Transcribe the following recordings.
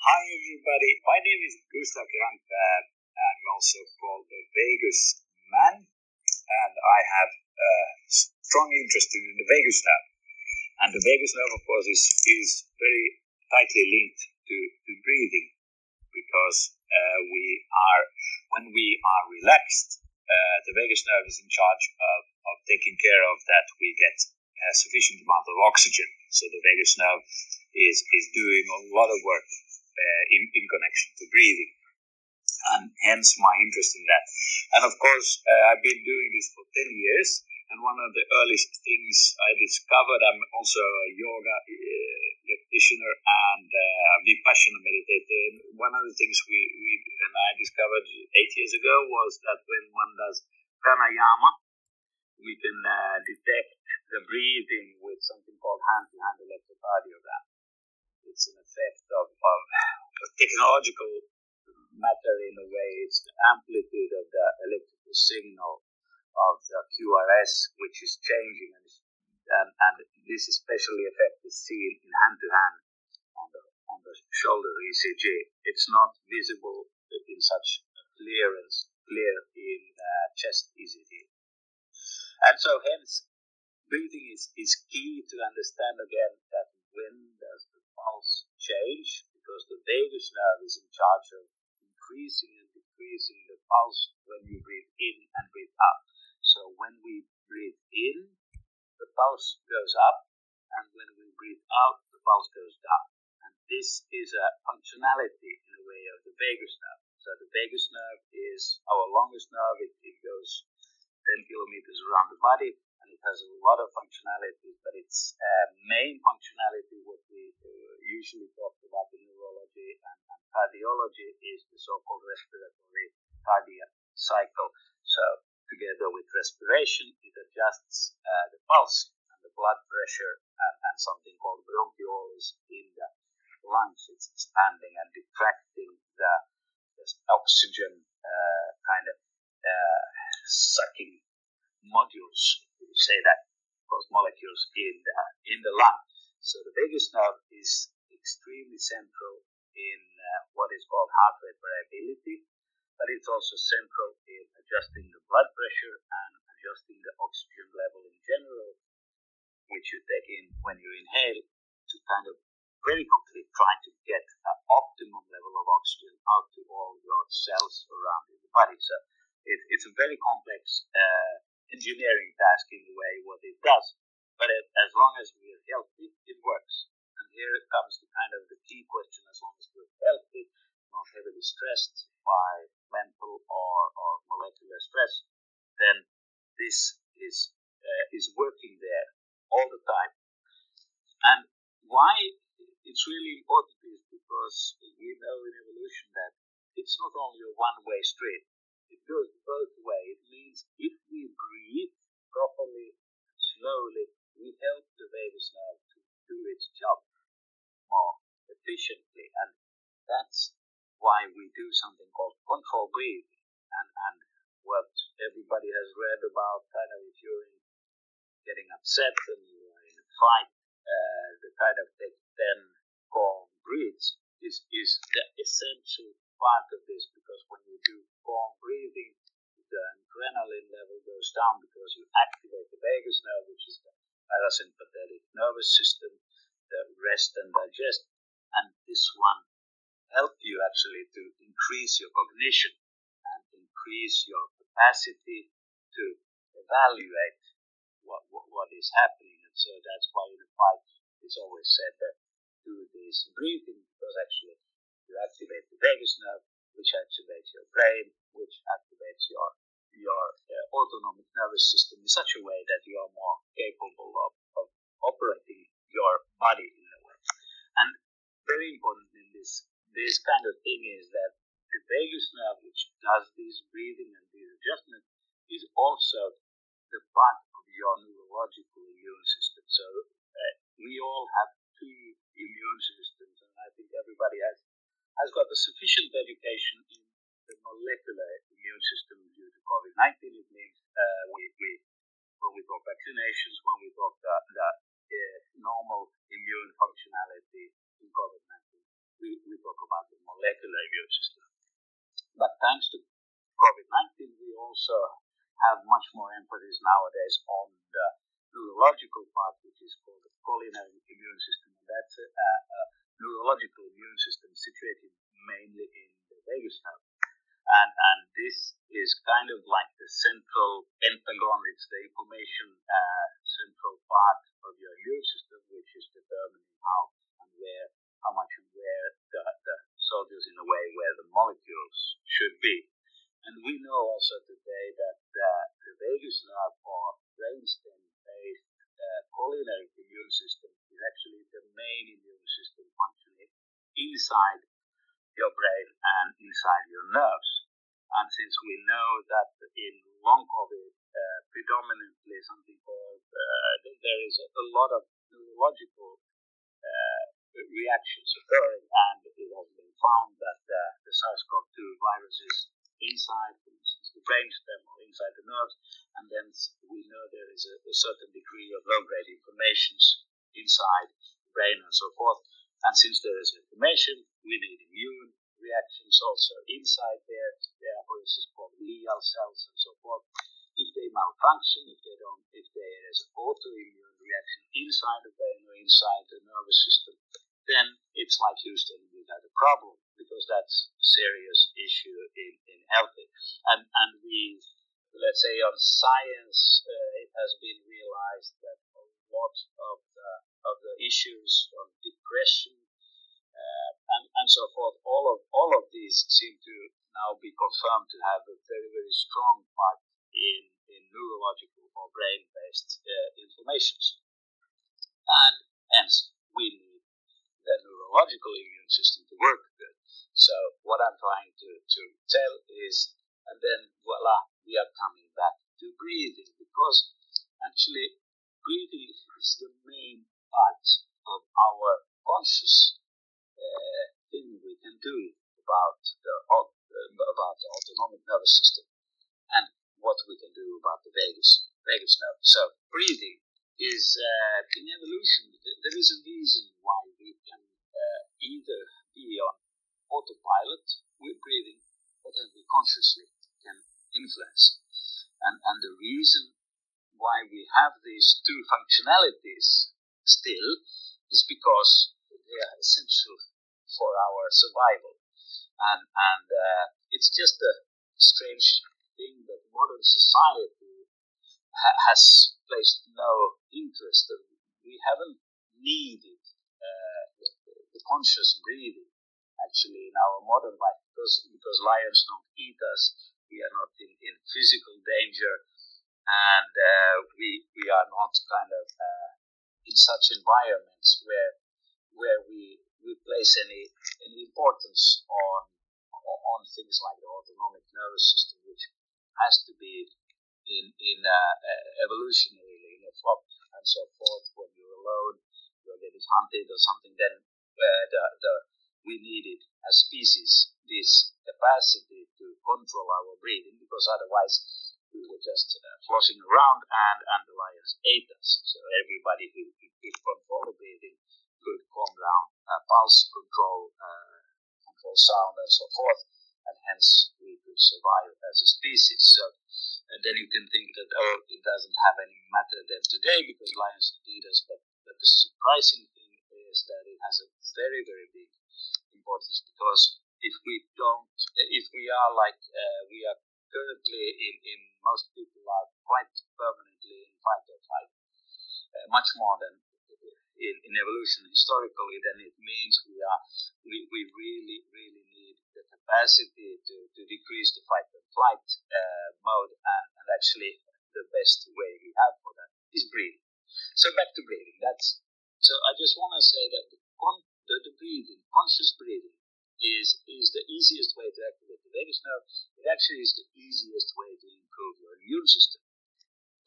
Hi, everybody. My name is Gustaf Kranck. I'm also called the Vagus Man, and I have a strong interest in the vagus nerve. And the vagus nerve, of course, is, is very tightly linked to, to breathing because uh, we are, when we are relaxed, uh, the vagus nerve is in charge of, of taking care of that we get a sufficient amount of oxygen. So the vagus nerve is, is doing a lot of work uh, in, in connection to breathing. And hence my interest in that. And of course, uh, I've been doing this for 10 years. And one of the earliest things I discovered, I'm also a yoga uh, practitioner and uh, Vipassana meditator. One of the things we, we and I discovered eight years ago was that when one does pranayama, we can uh, detect the breathing with something called hand-to-hand electrocardiogram. It's an effect of, of technological matter in a way. It's the amplitude of the electrical signal of the QRS, which is changing, and, and, and this especially effect is seen in hand-to-hand on the on the shoulder ECG. It's not visible in such clearance clear in uh, chest ECG. And so hence breathing is, is key to understand again that when does the pulse change because the vagus nerve is in charge of increasing and decreasing the pulse when you breathe in and breathe out. So when we breathe in, the pulse goes up, and when we breathe out, the pulse goes down. And this is a functionality in a way of the vagus nerve. So the vagus nerve is our longest nerve. It, it goes 10 kilometers around the body and it has a lot of functionality, but its uh, main functionality, what we uh, usually talk about in neurology and, and cardiology, is the so-called respiratory cardiac cycle. So together with respiration, it adjusts uh, the pulse and the blood pressure and, and something called bronchioles in the lungs. It's expanding and contracting the, the oxygen uh, kind of uh, sucking modules, say that, those molecules in the, in the lung. So the vagus nerve is extremely central in uh, what is called heart rate variability, but it's also central in adjusting the blood pressure and adjusting the oxygen level in general, which you take in when you inhale to kind of very quickly try to get an optimum level of oxygen out to all your cells around in the body. So it, it's a very complex uh, engineering task in the way what it does. But it, as long as we are healthy, it works. And here it comes the kind of the key question: as long as we're healthy, not heavily stressed by mental or, or molecular stress, then this is uh, is working there all the time. And why it's really important is because we know in evolution that it's not only a one-way street it goes both ways. It means if we breathe properly, slowly, we help the vagus nerve to do its job more efficiently. And that's why we do something called control breathing. And, and what everybody has read about, kind of if you're in, getting upset and you're in a fight, uh, the kind of take 10 calm breaths is, is the essential part of this because when you do calm breathing, the adrenaline level goes down because you activate the vagus nerve, which is the parasympathetic nervous system, the rest and digest. And this one help you actually to increase your cognition and increase your capacity to evaluate what, what, what is happening. And so that's why in a fight it's always said that do this breathing because actually you activate the vagus nerve, which activates your brain, which activates your your uh, autonomic nervous system in such a way that you are more capable of, of operating your body in a way. And very important in this this kind of thing is that the vagus nerve, which does this breathing and these adjustments, is also the part of your neurological immune system. So uh, we all have two immune systems, and I think everybody has has got the sufficient education in the molecular immune system due to COVID-19. It means uh, we, we, when we talk vaccinations, when we talk the, the uh, normal immune functionality in COVID-19, we, we talk about the molecular immune system. But thanks to COVID-19, we also have much more emphasis nowadays on the neurological part, which is called the cholinergic immune system. And that's a, a neurological immune system situated mainly in the vagus nerve. And, and this is kind of like the central pentagon, it's the information uh, central part of your immune system, which is determining how and where, how much and where the, the soldiers in a way where the molecules should be. And we know also today that uh, the vagus nerve or brainstem-based uh, cholinergic immune system actually the main immune system functioning inside your brain and inside your nerves. And since we know that in long COVID, uh, predominantly something called, uh, there is a, lot of neurological uh, reactions occurring, and it has been found that uh, the SARS-CoV-2 viruses inside, for instance, the brainstem or inside the nerves, and then we know there is a, a certain degree of low-grade inflammations inside the brain and so forth. And since there is inflammation, we need immune reactions also inside there. There are, for instance, called glial cells and so forth. If they malfunction, if they don't, if there is an autoimmune reaction inside the brain or inside the nervous system, then it's like Houston, we got a problem because that's a serious issue in, in healthy. And, and we, let's say on science, uh, it has been realized that lot of the, of the issues of depression uh, and, and so forth, all of, all of these seem to now be confirmed to have a very, very strong part in, in neurological or brain-based uh, inflammations. And hence, we need the neurological immune system to work good. So what I'm trying to, to tell is, and then voila, we are coming back to breathing because actually breathing is the main part of our conscious uh, thing we can do about the about the autonomic nervous system and what we can do about the vagus vagus nerve. So breathing is uh, in evolution. There is a reason why we can uh, either be on autopilot with breathing, or then we consciously can influence. And, and the reason why we have these two functionalities still is because they are essential for our survival. And, and uh, it's just a strange thing that modern society ha- has placed no interest. We haven't needed uh, the conscious breathing actually in our modern life because because lions don't eat us. We are not in, in physical danger, and uh, we we are not kind of uh, in such environments where where we we place any any importance on on things like the autonomic nervous system, which has to be in in uh, evolutionarily in a flock and so forth. When you're alone, you're getting hunted or something. Then uh, the the we needed as species this capacity to control our breathing because otherwise we were just uh, flossing around and, and the lions ate us. So everybody who, could control the breathing could calm down, uh, pulse control, uh, control sound and so forth, and hence we could survive as a species. So and then you can think that oh, it doesn't have any matter then today because lions eat us. But, but the surprising thing is that it has a very very big importance because if we don't, if we are like uh, we are currently in, in most people are quite permanently in fight or flight, uh, much more than in, in evolution historically, then it means we are we, we really really need the capacity to, to decrease the fight and flight uh, mode, and, and actually the best way we have for that is breathing. So back to breathing. That's so. I just want to say that the, the, the breathing, conscious breathing, is is the easiest way to activate the vagus nerve. It actually is the easiest way to improve your immune system.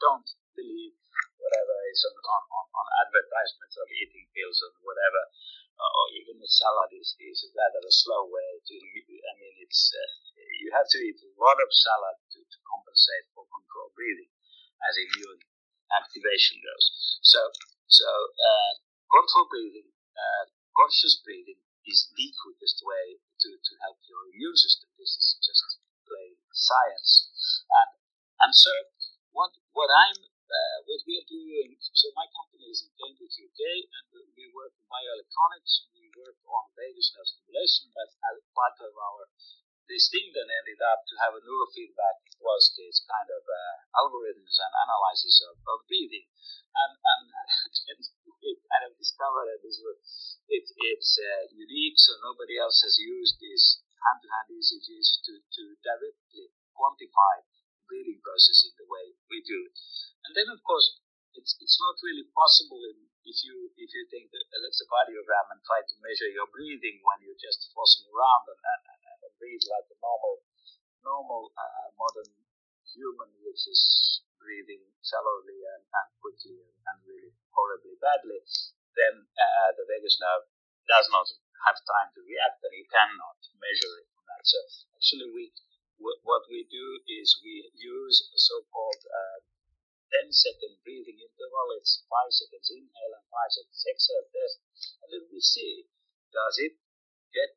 Don't believe whatever is on, on, on, advertisements of eating pills and whatever, uh, or even a salad is, is rather a slow way to, I mean, it's, uh, you have to eat a lot of salad to, to compensate for controlled breathing as immune activation goes. So, so, uh, controlled breathing, uh, conscious breathing is the quickest way to, to help your immune system. This is just plain science. And and so what what I'm uh, what we are doing. So my company is in Cambridge, UK, and we work in bioelectronics. We work on vagus nerve stimulation, but as part of our this thing then ended up to have a neurofeedback was this kind of uh, algorithms and analysis of, of breathing. And, and it kind of discovered that this was, it, it's uh, unique, so nobody else has used these hand-to-hand ECGs to, to directly quantify breathing process in the way we do. And then, of course, it's it's not really possible in, if you if you take the electrocardiogram and try to measure your breathing when you're just flossing around and, and, and breathe like a normal normal uh, modern human, which is breathing shallowly and, and quickly and, and, really horribly badly, then uh, the vagus nerve does not have time to react and you cannot measure it. So actually, we what we do is we use a so-called uh, 10 second breathing interval. It's 5 seconds inhale and 5 seconds exhale test. And then we see does it get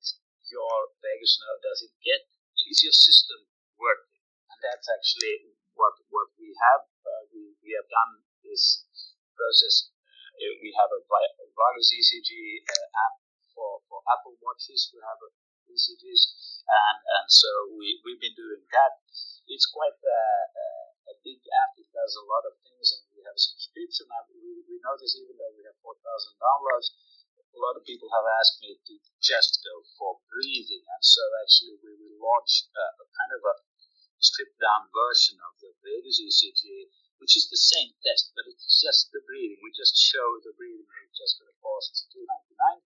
your vagus nerve, does it get, is your system working? And that's actually what, what we have. Uh, we, we have done this process. Uh, we have a Vagus ECG uh, app for, for Apple Watches. We have a ECGs, and, and so we, we've been doing that. It's quite uh, uh a big app. It does a lot of things, and we have a subscription. We, we notice even though we have 4,000 downloads, a lot of people have asked me to just go for breathing. And so actually we will launch a, a kind of a stripped down version of the Vagus ECG, which is the same test, but it's just the breathing. We just show the breathing. It's just going to cost 299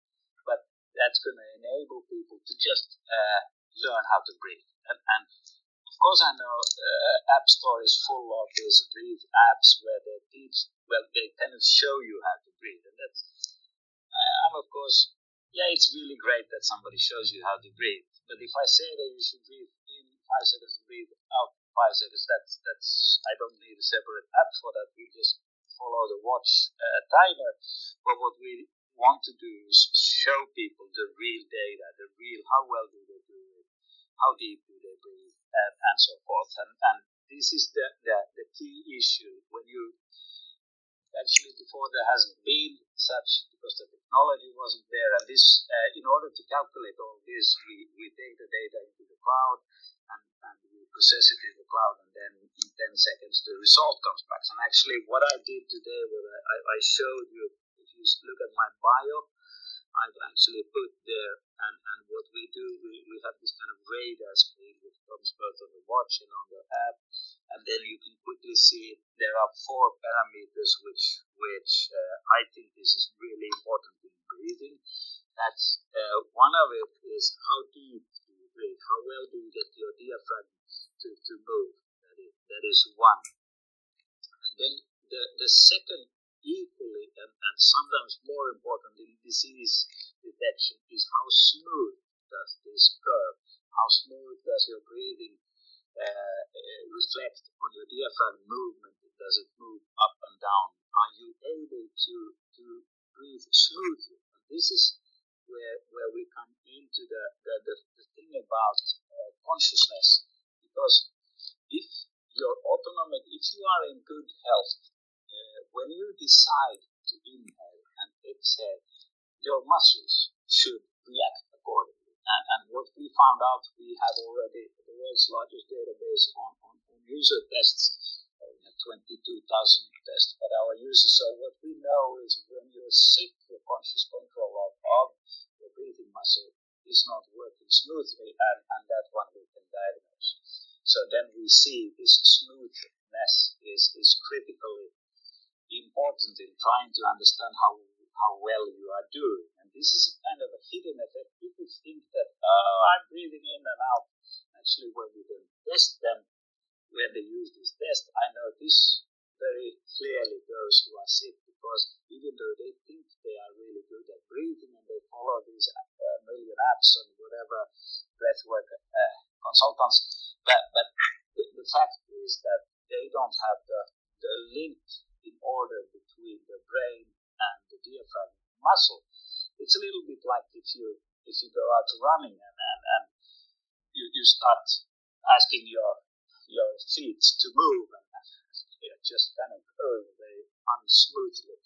but that's going to enable people to just uh, learn how to breathe. And, and of course, I know uh, App Store is full of these breathe apps where they teach, well, they kind of show you how to breathe, and that's, uh, I'm of course, yeah, it's really great that somebody shows you how to breathe. But if I say that you should breathe in five seconds breathe out five seconds, that's that's I don't need a separate app for that. We just follow the watch uh, timer. But what we want to do is show people the real data, the real how well do they do it, how deep do they breathe, and, and so forth. And, and this is the, the, the key issue when you actually before there hasn't been such because the technology wasn't there. And this uh, in order to calculate all this we, we take the data into the cloud and, and we process it in the cloud and then in 10 seconds the result comes back. And actually what i did today was I, I showed you if you look at my bio I've actually put there, and, and what we do, we, we have this kind of radar screen which comes both on the watch and on the app, and then you can quickly see there are four parameters which which uh, I think this is really important in breathing. That's uh, one of it is how deep do you breathe? How well do you get your diaphragm to, to move? That is, that is one. And then the, the second equally and, and sometimes more important in disease detection is how smooth does this curve, how smooth does your breathing uh, uh, reflect on your diaphragm movement, does it move up and down, are you able to, to breathe smoothly? And this is where, where we come into the, the, the, the thing about uh, consciousness, because if your autonomic, if you are in good health, when you decide to inhale and exhale, your muscles should react accordingly. And, and what we found out, we have already the world's largest database on, on, on user tests, uh, 22,000 tests by our users. So what we know is when you're sick, your conscious control of, of the breathing muscle is not working smoothly, and, and that one we can diagnose. So then we see this smoothness is, is critically important in trying to understand how how well you are doing. And this is a kind of a hidden effect. People think that oh, I'm breathing in and out. Actually, when we then test them, when they use this test, I know this very clearly those who are sick because even though they think they are really good at breathing and they follow these uh, million apps and whatever breathwork uh, consultants, but, but the, the fact is that they don't have the, the link in order between the brain and the diaphragm muscle. It's a little bit like if you if you go out running and, and, and you, you start asking your your feet to move and you know, just kind of curve very unsmoothly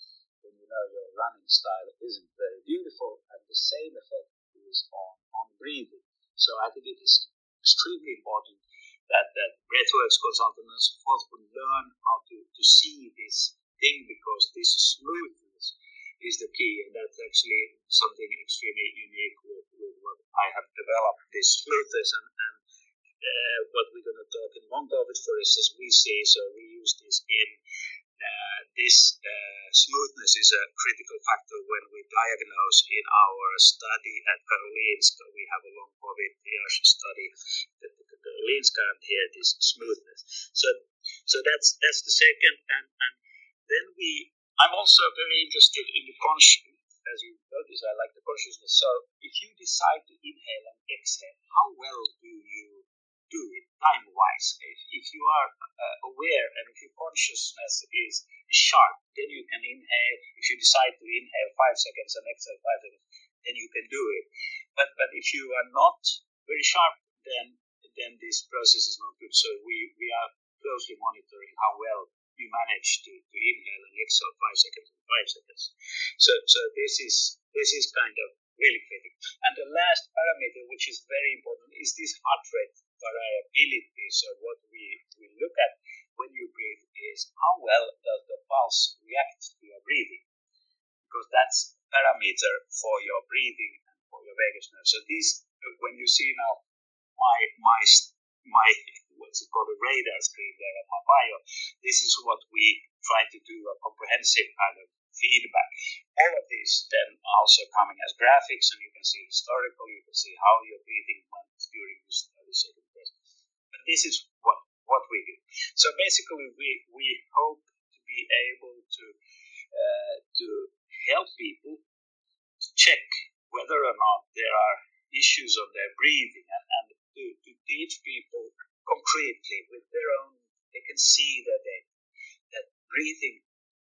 when you know your running style isn't very beautiful and the same effect is on, on breathing. So I think it is extremely important that, that breathworks consultants and so forth will learn how to, to see this thing because this smoothness is the key and that's actually something extremely unique with, with what I have developed, this smoothness and, and uh, what we're going to talk in long COVID, for instance, we see, so we use this in uh, this uh, smoothness is a critical factor when we in our study at Karolinska. We have a long COVID triage study that the Karolinska and here this smoothness. So, so that's that's the second, and and then we. I'm also very interested in the conscious. As you notice, I like the consciousness. So, if you decide to inhale and exhale, how well do you do it time wise. If, if you are uh, aware and if your consciousness is, sharp, then you can inhale. If you decide five seconds and exhale five seconds, then you can do it. But but if you are not very sharp, then then this process is not good. So we, we are closely monitoring how well you manage to, to inhale and exhale five seconds and five seconds. So so this is this is kind of really critical. And the last parameter, which is very important, is this heart rate variability. So what we, we look at when you breathe is how well does the pulse react to your breathing, because that's parameter for your breathing and for your vagus nerve. So these, when you see now my my my what's it called a radar screen there at my bio, this is what we try to do a comprehensive kind of feedback. All of these then also coming as graphics, and you can see historical, you can see how your breathing went during this 30 second test. But this is what, what we do. So basically, we, we hope to be able to, uh, to help people to check whether or not there are issues of their breathing and, and to, to teach people concretely with their own, they can see that they, that breathing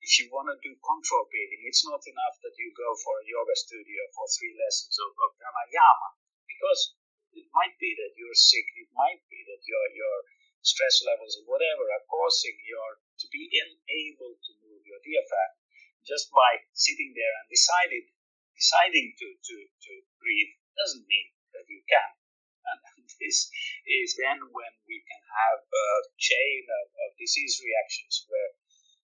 if you want to do control breathing, it's not enough that you go for a yoga studio for three lessons of, of pranayama, because it might be that you're sick, it might be that your your stress levels or whatever are causing your to be unable to move your diaphragm. Just by sitting there and deciding deciding to, to, to breathe doesn't mean that you can. And this is then when we can have a chain of, of disease reactions where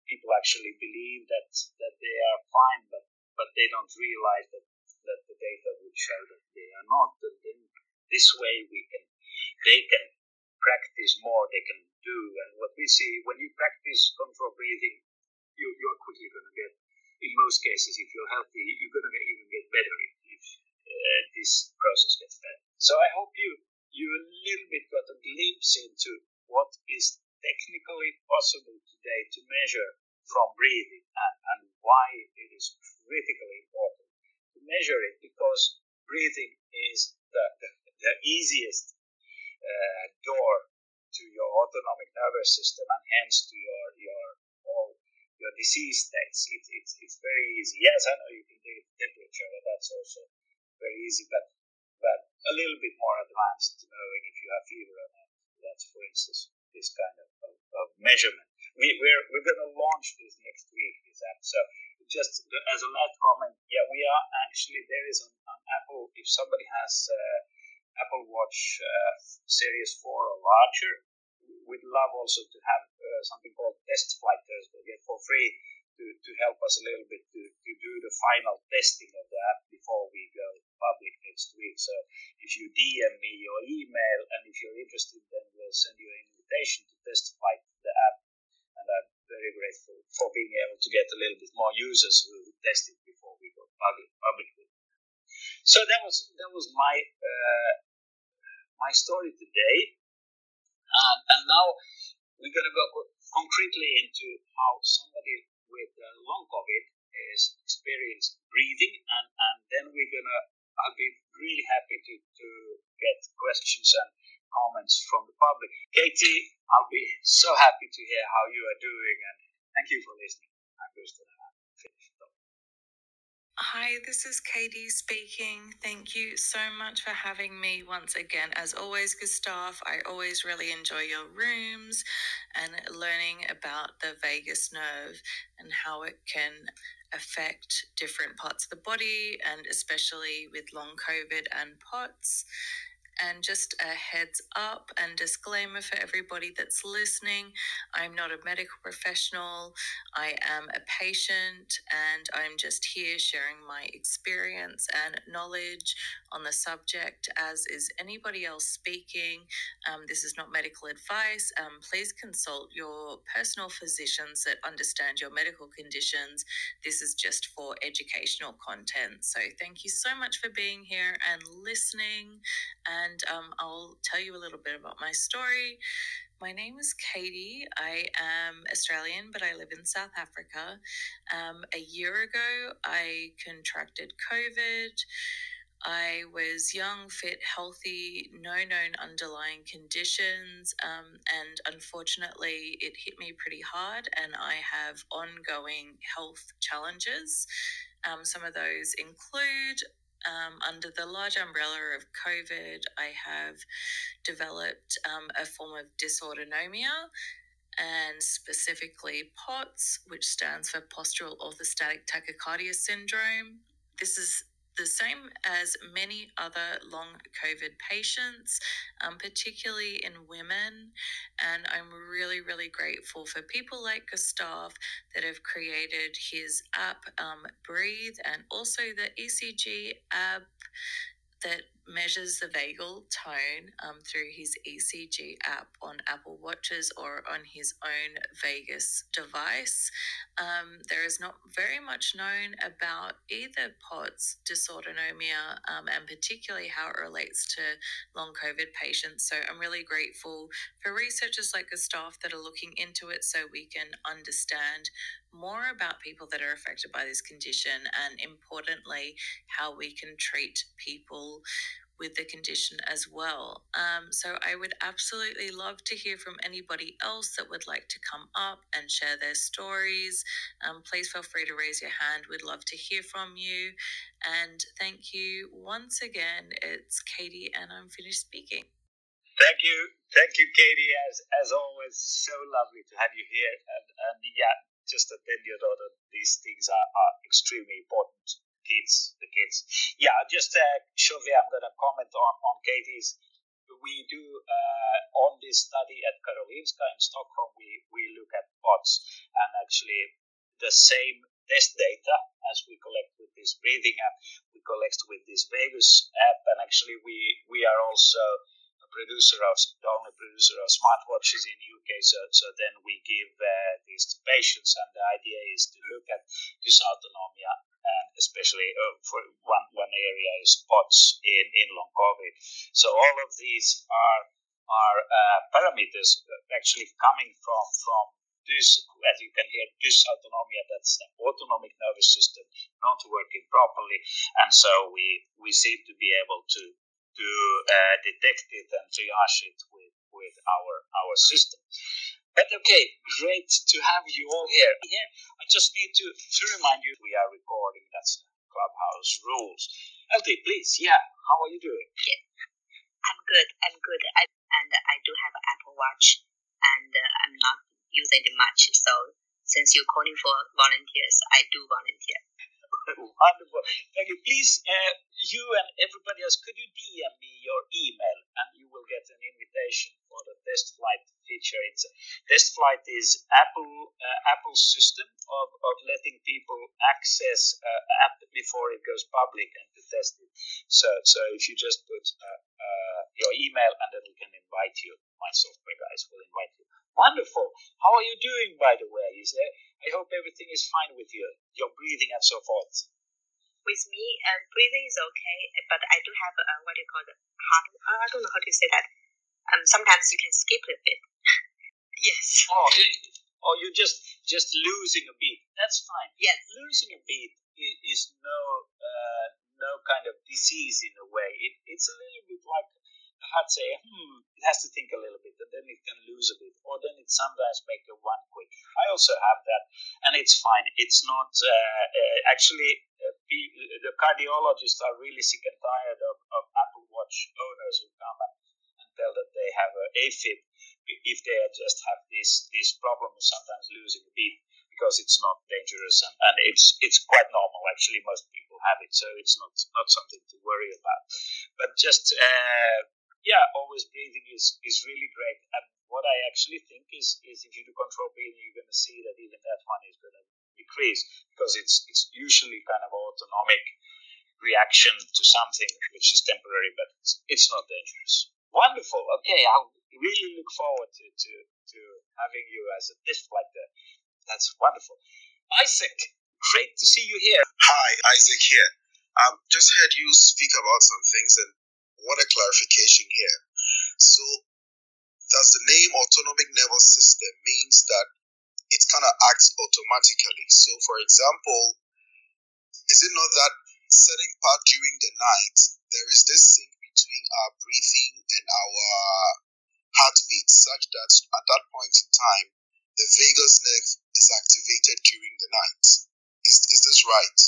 people actually believe that that they are fine, but but they don't realize that that the data would show that they are not. And this way we can they can practice more, they can do. And what we see when you practice control breathing, you you're quickly going to get. In most cases, if you're healthy, you're going to even get better if, if uh, this process gets better. So I hope you you a little bit got a glimpse into what is technically possible today to measure from breathing and, and why it is critically important to measure it because breathing is the, the, the easiest uh, door to your autonomic nervous system and hence to your your all your disease states. It, it's it's very easy. Yes, I know you can take temperature, and that's also very easy, but but a little bit more advanced to knowing if you have fever or not. That's for instance this kind of, of, of measurement we, we're we're going to launch this next week. This app. So just as a last comment, yeah, we are actually there is on Apple. If somebody has uh, Apple Watch uh, Series Four or larger, we'd love also to have something called Test Flight Thursday get for free to, to help us a little bit to, to do the final testing of the app before we go public next week. So if you DM me or email, and if you're interested, then we'll send you an invitation to test flight the app and I'm very grateful for being able to get a little bit more users who test it before we go public publicly. So that was that was my uh, my story today, um, and now we're going to go concretely into how somebody with uh, long COVID is experiencing breathing, and, and then we're going to I'll be really happy to, to get questions and comments from the public. Katie, I'll be so happy to hear how you are doing and thank you for listening. I'm Hi, this is Katie speaking. Thank you so much for having me once again. As always, Gustaf, I always really enjoy your rooms and learning about the vagus nerve and how it can affect different parts of the body, and especially with long COVID and POTS. And just a heads up and disclaimer for everybody that's listening I'm not a medical professional, I am a patient, and I'm just here sharing my experience and knowledge on the subject, as is anybody else speaking. Um, this is not medical advice. Um, please consult your personal physicians that understand your medical conditions. This is just for educational content. So, thank you so much for being here and listening and um, I'll tell you a little bit about my story. My name is Katie. I am Australian, but I live in South Africa. Um, a year ago, I contracted COVID. I was young, fit, healthy, no known underlying conditions, um, and unfortunately, it hit me pretty hard, and I have ongoing health challenges. Um, some of those include um, under the large umbrella of COVID, I have developed um, a form of dysautonomia and specifically POTS, which stands for postural orthostatic tachycardia syndrome. This is the same as many other long COVID patients, um, particularly in women. And I'm really, really grateful for people like Gustaf that have created his app, um, Breathe, and also the ECG app that measures the vagal tone um, through his ECG app on Apple Watches or on his own Vagus device. Um, there is not very much known about either POTS dysautonomia um, and particularly how it relates to long COVID patients. So I'm really grateful for researchers like Gustaf that are looking into it so we can understand more about people that are affected by this condition and importantly, how we can treat people with the condition as well. Um, so I would absolutely love to hear from anybody else that would like to come up and share their stories. Um, please feel free to raise your hand. We'd love to hear from you. And thank you once again. It's Katie, and I'm finished speaking. Thank you, thank you, Katie. As as always, so lovely to have you here. And, and yeah, just to tell you that these things are, are extremely important. Kids, the kids. Yeah, just uh, shortly, I'm going to comment on on Katie's. We do uh, on this study at Karolinska in Stockholm. We we look at POTS and actually the same test data as we collect with this breathing app, we collect with this Vagus app, and actually we we are also producer of the only producer of smartwatches in UK. So, so then we give uh, these to patients, and the idea is to look at this dysautonomia, and especially uh, for one one area is in in long COVID. So all of these are are uh, parameters actually coming from from this, as you can hear, this dysautonomia, that's the autonomic nervous system not working properly. And so we, we seem to be able to to uh, detect it and triage it with, with our, our system. But okay, great to have you all here. Here, I just need to, to remind you we are recording. That's Clubhouse rules. LT, please, yeah, how are you doing? Yeah, I'm good. I'm good. I, and I do have an Apple Watch, and uh, I'm not using it much. So since you're calling for volunteers, I do volunteer. Wonderful. Thank you. Please, uh, you and everybody else, could you DM me your email and you will get an invitation for the test flight feature. It's test flight is Apple uh, Apple's system of, of letting people access uh, app before it goes public and to test it. So so if you just put uh, uh, your email and then we can invite you. My software guys will invite you. Wonderful. How are you doing, by the way? I hope everything is fine with you, your breathing and so forth. With me, um, breathing is okay, but I do have a, what do you call it, heart. I don't know how to say that. Um, sometimes you can skip a bit. yes. Oh, it, oh, you're just just losing a beat. That's fine. Yes. Losing a beat is, is no uh, no kind of disease in a way. It, it's a little bit like heart say, hmm, it has to think a little bit, and then it can lose a bit, or then it sometimes make a one quick. I also have that, and it's fine. It's not uh, uh, actually uh, the cardiologists are really sick and tired of, of Apple Watch owners who come and, and tell that they have a AFib if they just have this this problem of sometimes losing a beat because it's not dangerous and, and it's it's quite normal actually most people have it so it's not not something to worry about but just uh, yeah always breathing is is really great. And what I actually think is is if you do control breathing you're going to see that even that one is going to decrease because it's it's usually kind of autonomic reaction to something which is temporary but it's, it's not dangerous. Wonderful. Okay i really look forward to to to having you as a guest like that that's wonderful. Isaac great to see you here. Hi isaac here. Um just heard you speak about some things and what a clarification here so does the name autonomic nervous system means that it kind of acts automatically. So, for example, is it not that setting part during the night there is this sync between our breathing and our heartbeat, such that at that point in time the vagus nerve is activated during the night? Is is this right?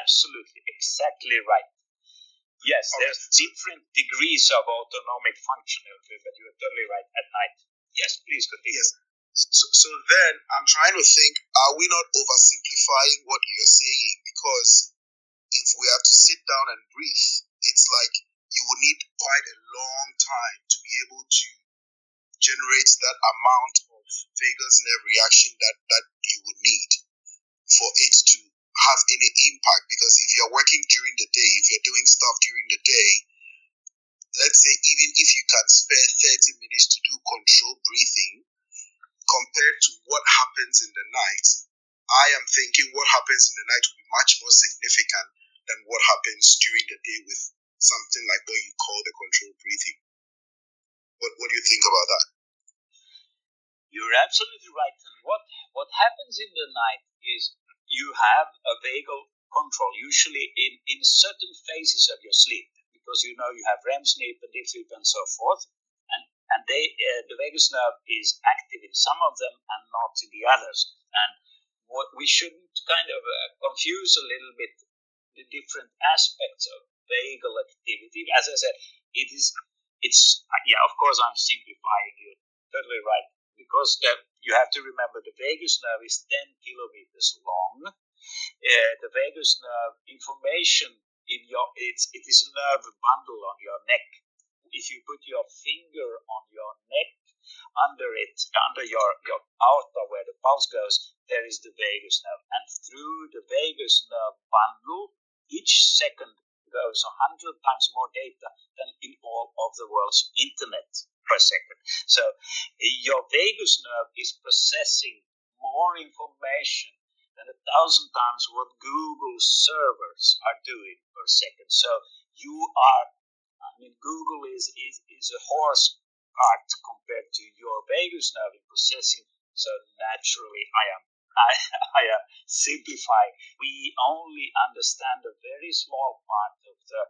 Absolutely, exactly right. Yes, okay. there's different degrees of autonomic function, but you're totally right at night. Yes, please continue. Yes. So, so then I'm trying to think, are we not oversimplifying what you're saying? Because if we have to sit down and breathe, it's like you would need quite a long time to be able to generate that amount of vagus nerve reaction that, that you would need for it to have any impact. Because if you're working during the day, if you're doing stuff during the day, let's say even if you can spare 30 minutes to do control breathing, compared to what happens in the night, I am thinking what happens in the night will be much more significant than what happens during the day with something like what you call the controlled breathing. What What do you think about that? You're absolutely right. And what what happens in the night is you have a vagal control, usually in in certain phases of your sleep, because you know you have REM sleep and deep sleep and so forth and they uh, the vagus nerve is active in some of them and not in the others. And what we shouldn't kind of uh, confuse a little bit the different aspects of vagal activity. As I said, it is it's yeah. Of course, I'm simplifying. You're totally right because you have to remember the vagus nerve is 10 kilometers long. Uh, the vagus nerve information in your it's it is a nerve bundle on your neck if you put your finger on your neck under it, under your, your aorta where the pulse goes, there is the vagus nerve. And through the vagus nerve bundle, each second goes 100 times more data than in all of the world's internet per second. So your vagus nerve is processing more information than a thousand times what Google servers are doing per second. So you are I mean, Google is, is, is a horse cart compared to your vagus nerve in processing. So naturally, I am I, I am simplifying. We only understand a very small part of the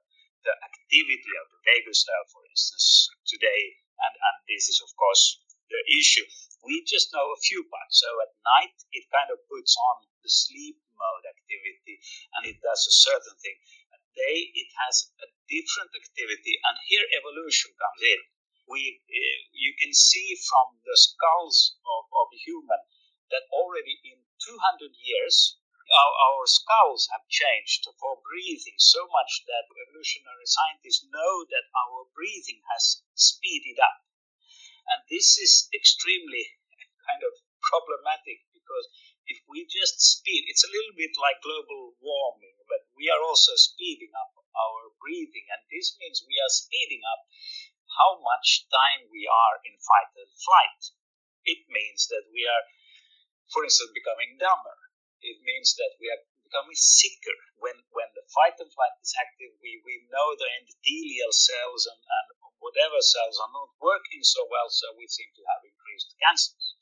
the activity of the vagus nerve, for instance, today, and, and this is of course the issue. We just know a few parts. So at night, it kind of puts on the sleep mode activity, and it does a certain thing At day it has a different activity, and here evolution comes in. We, uh, you can see from the skulls of, of human that already in 200 years, our, our skulls have changed for breathing so much that evolutionary scientists know that our breathing has speeded up. And this is extremely kind of problematic because if we just speed, it's a little bit like global warming, but we are also speeding up our breathing, and this means we are speeding up how much time we are in fight and flight. It means that we are, for instance, becoming dumber. It means that we are becoming sicker. When when the fight and flight is active, we, we know the endothelial cells and, and whatever cells are not working so well, so we seem to have increased cancers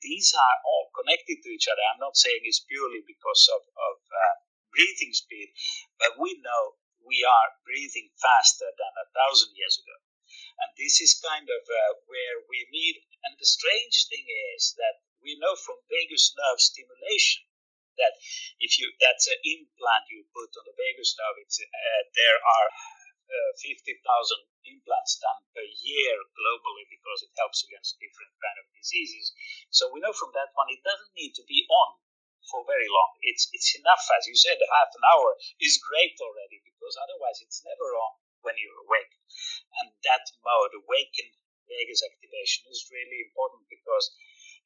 these are all connected to each other. I'm not saying it's purely because of, of uh, breathing speed, but we know we are breathing faster than a thousand years ago. And this is kind of uh, where we meet. And the strange thing is that we know from vagus nerve stimulation that if you that's an implant you put on the vagus nerve, it's, uh, there are uh, 50,000 implants done per year globally because it helps against different kind of diseases. So we know from that one it doesn't need to be on for very long. It's it's enough, as you said, half an hour is great already because otherwise it's never on when you're awake. And that mode, awakened vagus activation, is really important because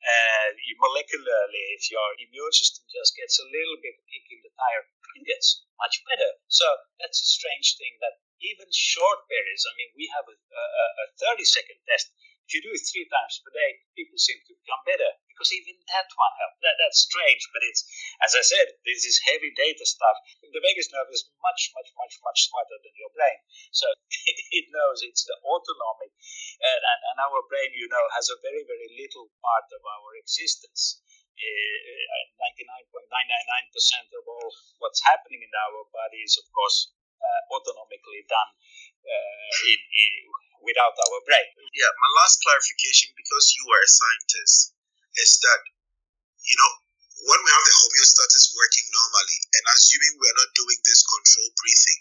uh, molecularly, if your immune system just gets a little bit kicking the tire, it gets much better. So that's a strange thing that even short periods, I mean, we have a, a, a 30 second test if you do it three times per day, people seem to become better because even that one helps. That, that's strange, but it's, as I said, this is heavy data stuff. The vagus nerve is much, much, much, much smarter than your brain. So it, it knows it's the autonomic, and, and, and, our brain, you know, has a very, very little part of our existence. Uh, 99.999% of all what's happening in our body is, of course, uh, autonomically done uh, in, in, without our brain. Yeah, my last clarification, because you are a scientist, is that, you know, when we have the homeostasis working normally, and assuming we are not doing this controlled breathing,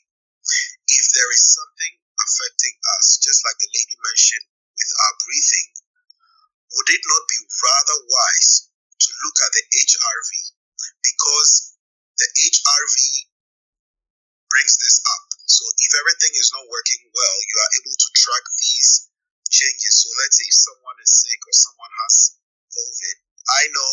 if there is something affecting us, just like the lady mentioned with our breathing, would it not be rather wise to look at the HRV? Because the HRV brings this up. So if everything is not working well, you are able to track these changes. So let's say if someone is sick or someone has COVID, I know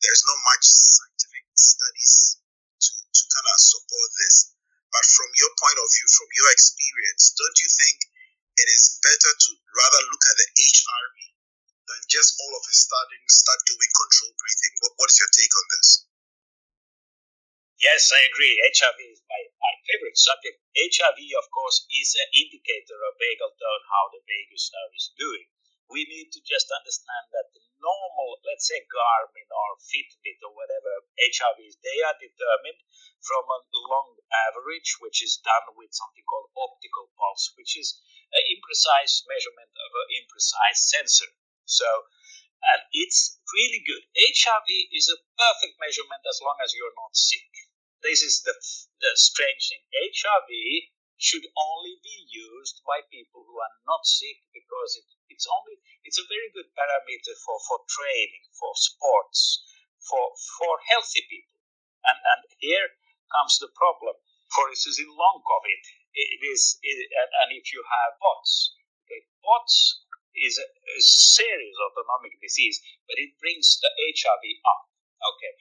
there's not much scientific studies to, to kind of support this. But from your point of view, from your experience, don't you think it is better to rather look at the HRV than just all of a sudden start doing control breathing? What, what is your take on this? Yes, I agree. HRV is my, my favorite subject. HRV, of course, is an indicator of vagal tone, how the vagus nerve is doing. We need to just understand that the normal, let's say Garmin or Fitbit or whatever HRVs, they are determined from a long average, which is done with something called optical pulse, which is an imprecise measurement of an imprecise sensor. So, and it's really good. HRV is a perfect measurement as long as you're not sick this is the, the strange thing. HRV should only be used by people who are not sick because it, it's only it's a very good parameter for, for training, for sports, for for healthy people. And and here comes the problem. For instance, in long COVID, it is it, and, if you have POTS, okay, is a, is a serious autonomic disease, but it brings the HRV up. Okay,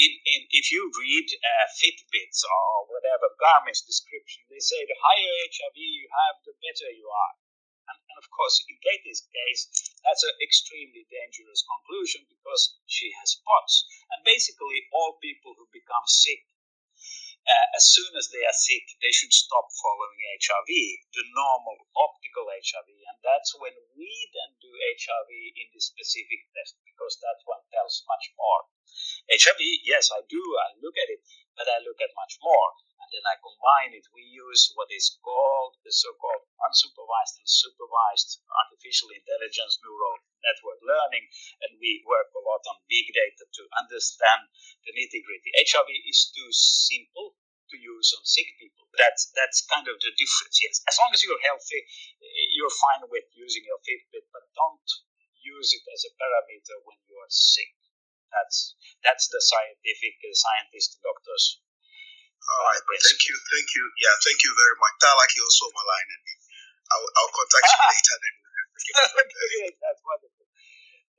in, in, if you read uh, Fitbits or whatever Garmin's description, they say the higher HRV you have, the better you are. And, and of course, in Katie's case, that's an extremely dangerous conclusion because she has POTS. And basically, all people who become sick uh, as soon as they are sick, they should stop following HRV, the normal optical HRV. And that's when we then do HRV in the specific test because that one tells much more. HRV, yes, I do. I look at it, but I look at much more. And then I combine it. We use what is called the so called unsupervised and supervised artificial intelligence neural network learning. And we work a lot on big data to understand the nitty gritty. HRV is too simple to use on sick people. That's that's kind of the difference. Yes, as long as you're healthy, you're fine with using your Fitbit, but don't use it as a parameter when you are sick. That's that's the scientific uh, scientists, doctors. All right, thank you, thank you. Yeah, thank you very much. Talaki also my line, and I'll, I'll contact you later. Then that's wonderful.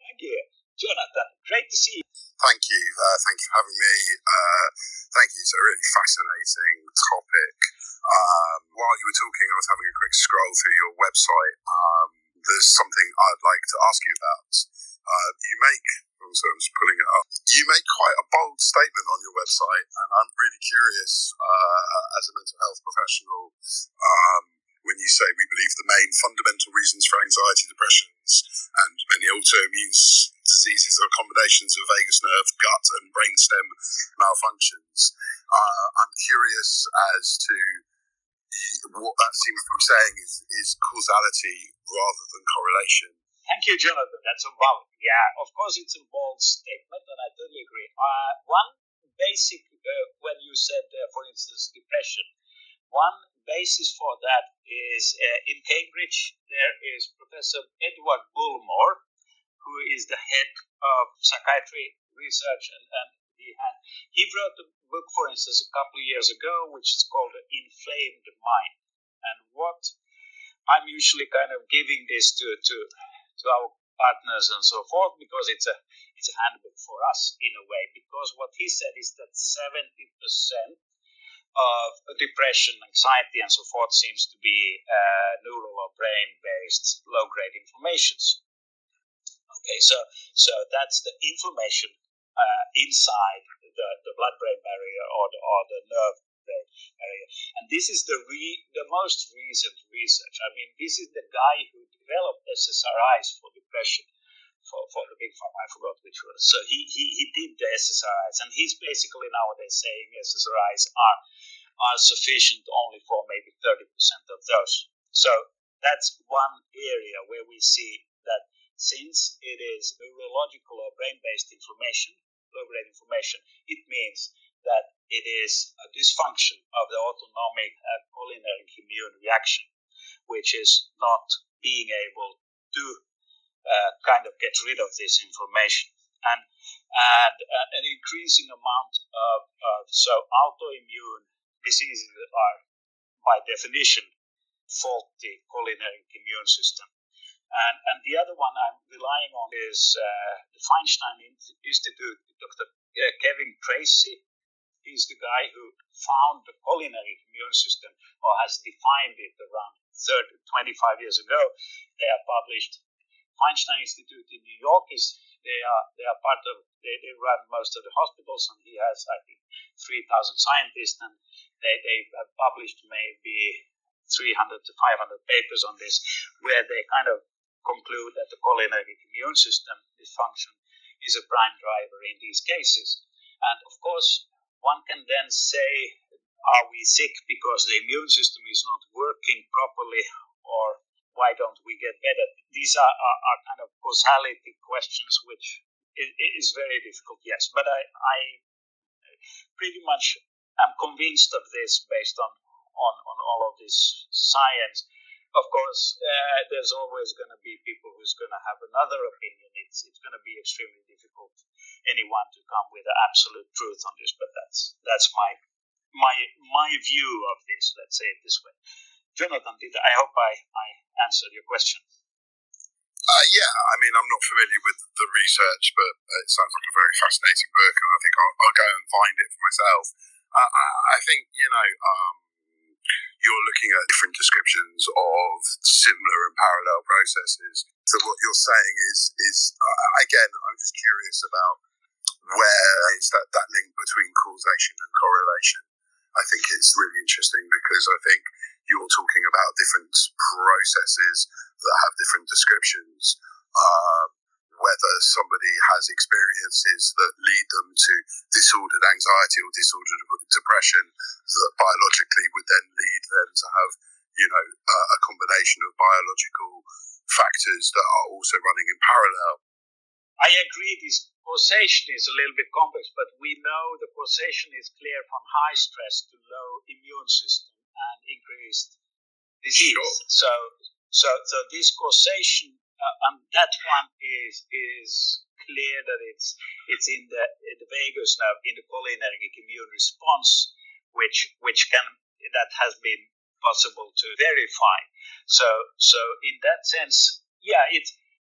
Thank you. Jonathan, great to see you. Thank you. Uh, thank you for having me. Uh, thank you. It's a really fascinating topic. Um, while you were talking, I was having a quick scroll through your website. Um, there's something I'd like to ask you about. Uh, you make, so I'm just pulling it up. You make quite a bold statement on your website, and I'm really curious uh, as a mental health professional. Um, when you say we believe the main fundamental reasons for anxiety, depressions, and many autoimmune diseases are combinations of vagus nerve, gut, and brainstem malfunctions. Uh, I'm curious as to what that seems to be saying is, is causality rather than correlation. Thank you, Jonathan. That's a bold. Yeah, of course, it's a bold statement, and I totally agree. Uh, one basic uh, when you said, uh, for instance, depression. One basis for that is uh, in Cambridge, there is Professor Edward Bullmore, who is the head of psychiatry research, and, and he had he wrote a book, for instance, a couple of years ago, which is called Inflamed Mind. And what I'm usually kind of giving this to to to our partners and so forth because it's a it's a handbook for us in a way because what he said is that 70% of depression, anxiety, and so forth seems to be uh, neural or brain-based low-grade inflammations. Okay, so so that's the inflammation uh, inside the, the blood-brain barrier or the, or the nerve area. And this is the re, the most recent research. I mean, this is the guy who developed SSRIs for depression for, for the big pharma. I forgot which was. So he, he, he did the SSRIs, and he's basically nowadays saying SSRIs are are sufficient only for maybe 30% of those. So that's one area where we see that since it is neurological or brain-based inflammation, low-grade inflammation, it means that it is a dysfunction of the autonomic uh, cholinergic immune reaction, which is not being able to uh, kind of get rid of this information. And, and an increasing amount of, of so autoimmune diseases are by definition faulty cholinergic immune system. And, and the other one I'm relying on is uh, the Feinstein Institute, Dr. Uh, Kevin Tracey. is the guy who found the cholinergic immune system or has defined it around 30, 25 years ago. They are published Feinstein Institute in New York is they are they are part of they, they run most of the hospitals and he has I think three thousand scientists and they, they have published maybe 300 to 500 papers on this where they kind of conclude that the cholinergic immune system dysfunction is a prime driver in these cases and of course one can then say are we sick because the immune system is not working properly or why don't we get better? These are, are, are kind of causality questions, which is, is very difficult, yes. But I, I pretty much am convinced of this based on, on, on all of this science. Of course, uh, there's always going to be people who's going to have another opinion. It's it's going to be extremely difficult anyone to come with absolute truth on this. But that's that's my my my view of this. Let's say it this way. Jonathan, did I hope I, I answered your question? Uh, yeah, I mean, I'm not familiar with the research, but it sounds like a very fascinating book, and I think I'll, I'll go and find it for myself. Uh, I, I, think, you know, um, you're looking at different descriptions of similar and parallel processes. So what you're saying is, is uh, again, I'm just curious about where is that, that link between causation and correlation. I think it's really interesting because I think you're talking about different processes that have different descriptions. Um, whether somebody has experiences that lead them to disordered anxiety or disordered depression that biologically would then lead them to have, you know, uh, a combination of biological factors that are also running in parallel. I agree this causation is a little bit complex, but we know the causation is clear from high stress to low immune system and increased disease. Sure. So, so, so this causation, uh, and that one is is clear that it's it's in the in the vagus nerve in the cholinergic immune response, which which can that has been possible to verify. So, so in that sense, yeah, it,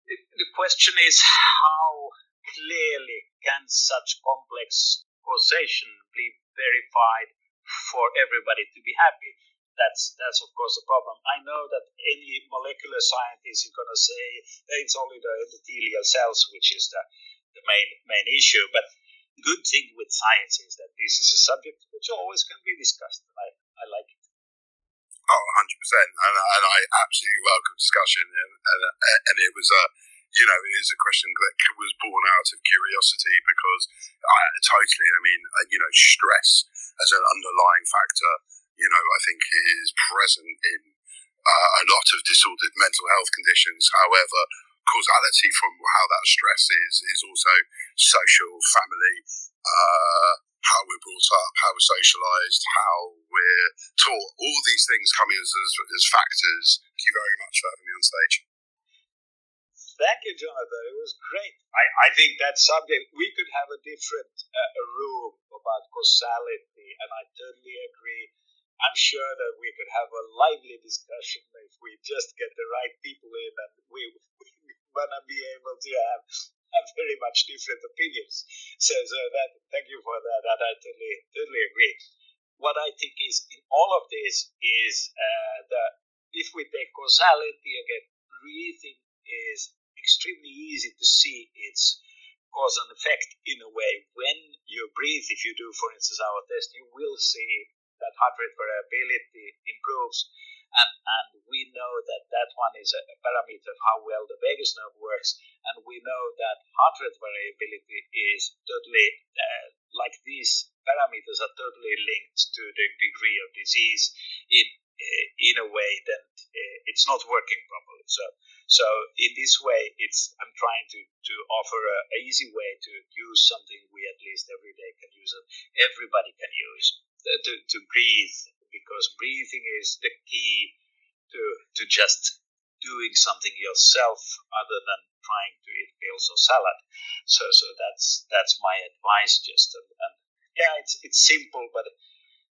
it the question is how clearly can such complex causation be verified for everybody to be happy. That's that's of course a problem. I know that any molecular scientist is going to say it's only the endothelial cells which is the, the main main issue. But good thing with science is that this is a subject which always can be discussed, I, I like it. Oh, 100%. And, and I absolutely welcome discussion. And, and, and it was a, you know, it is a question that was born out of curiosity because I, totally, I mean, you know, stress as an underlying factor, you know, I think is present in uh, a lot of disordered mental health conditions. However, causality from how that stress is is also social, family, uh, how we're brought up, how we're socialised, how we're taught. All these things come as, as, as factors. Thank you very much for having me on stage. Thank you, Jonathan. It was great. I, I think that subject, we could have a different uh, room about causality, and I totally agree. I'm sure that we could have a lively discussion if we just get the right people in, and we, we're gonna be able to have have very much different opinions. So, so that thank you for that. I totally totally agree. What I think is in all of this is uh, that if we take causality again, breathing is extremely easy to see its cause and effect in a way. When you breathe, if you do, for instance, our test, you will see that heart rate variability improves. And, and we know that that one is a parameter of how well the vagus nerve works. And we know that heart rate variability is totally, uh, like these parameters are totally linked to the degree of disease uh, in a way that uh, it's not working properly. So, so in this way, it's I'm trying to, to offer a, a easy way to use something we at least every day can use, everybody can use uh, to, to breathe because breathing is the key to to just doing something yourself other than trying to eat pills or salad. So so that's that's my advice. Just and, and yeah, it's it's simple, but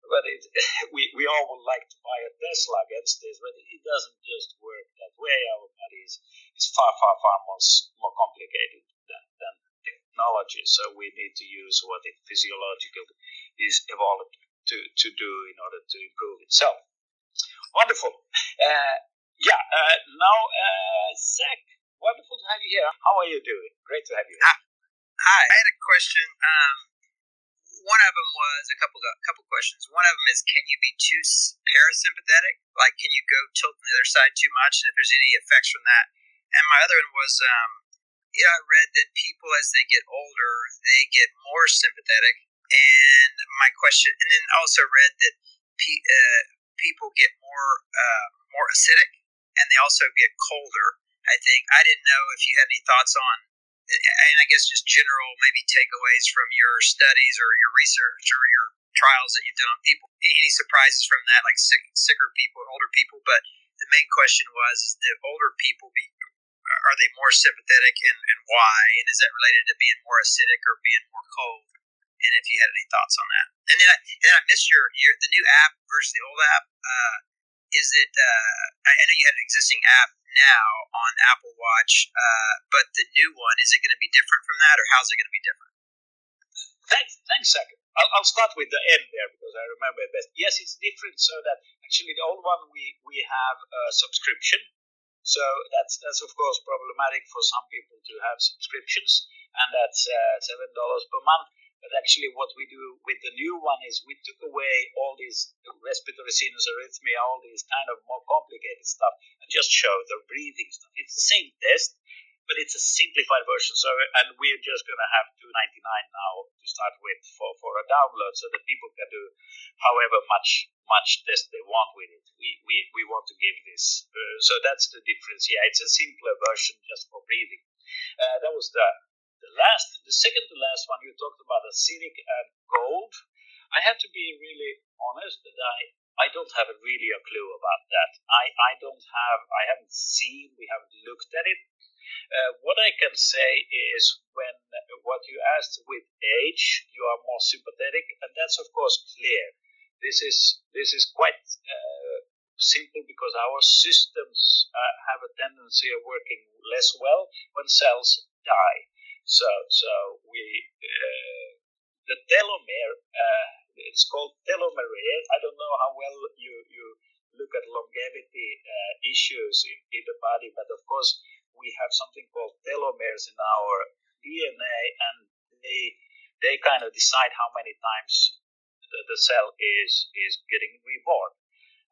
but it, we we all would like to buy a Tesla against this, but it doesn't just work that way. Our body is, is far far far more more complicated than, than technology. So we need to use what it physiologically is evolved to, to do in order to improve itself. Wonderful. Uh, yeah, uh, now, uh, Zach, wonderful to have you here. How are you doing? Great to have you here. Hi, I had a question. Um, one of them was a couple a couple questions. One of them is, can you be too parasympathetic? Like, can you go tilt on the other side too much, and if there's any effects from that? And my other one was, um, yeah, I read that people as they get older, they get more sympathetic, and my question, and then also read that pe- uh, people get more uh, more acidic, and they also get colder. I think I didn't know if you had any thoughts on, and I guess just general maybe takeaways from your studies or your research or your trials that you've done on people. Any surprises from that, like sick, sicker people, older people? But the main question was: is the older people be are they more sympathetic and, and why? And is that related to being more acidic or being more cold? and if you had any thoughts on that. And then I, and then I missed your, your the new app versus the old app. Uh, is it? Uh, I know you had an existing app now on Apple Watch, uh, but the new one is it going to be different from that, or how's it going to be different? Thanks, thanks, Zach. I'll, I'll start with the end there because I remember it best. Yes, it's different. So that actually the old one we we have a subscription. So that's that's of course problematic for some people to have subscriptions, and that's uh, seven dollars per month. But actually, what we do with the new one is we took away all these respiratory sinus arrhythmia, all these kind of more complicated stuff, and just show the breathing stuff. It's the same test, but it's a simplified version. So, and we're just going to have 2.99 now to start with for, for a download, so that people can do however much much test they want with it. We we, we want to give this. Uh, so that's the difference. Yeah, it's a simpler version just for breathing. Uh, that was the the last, the second to last one, you talked about acidic and cold. I have to be really honest that I I don't have really a clue about that. I, I don't have, I haven't seen, we haven't looked at it. Uh, what I can say is when what you asked with age, you are more sympathetic, and that's of course clear. This is this is quite uh, simple because our systems uh, have a tendency of working less well when cells die. So, so we uh, the telomere. Uh, it's called telomere. I don't know how well you you look at longevity uh, issues in, in the body, but of course we have something called telomeres in our DNA, and they they kind of decide how many times the, the cell is is getting reborn.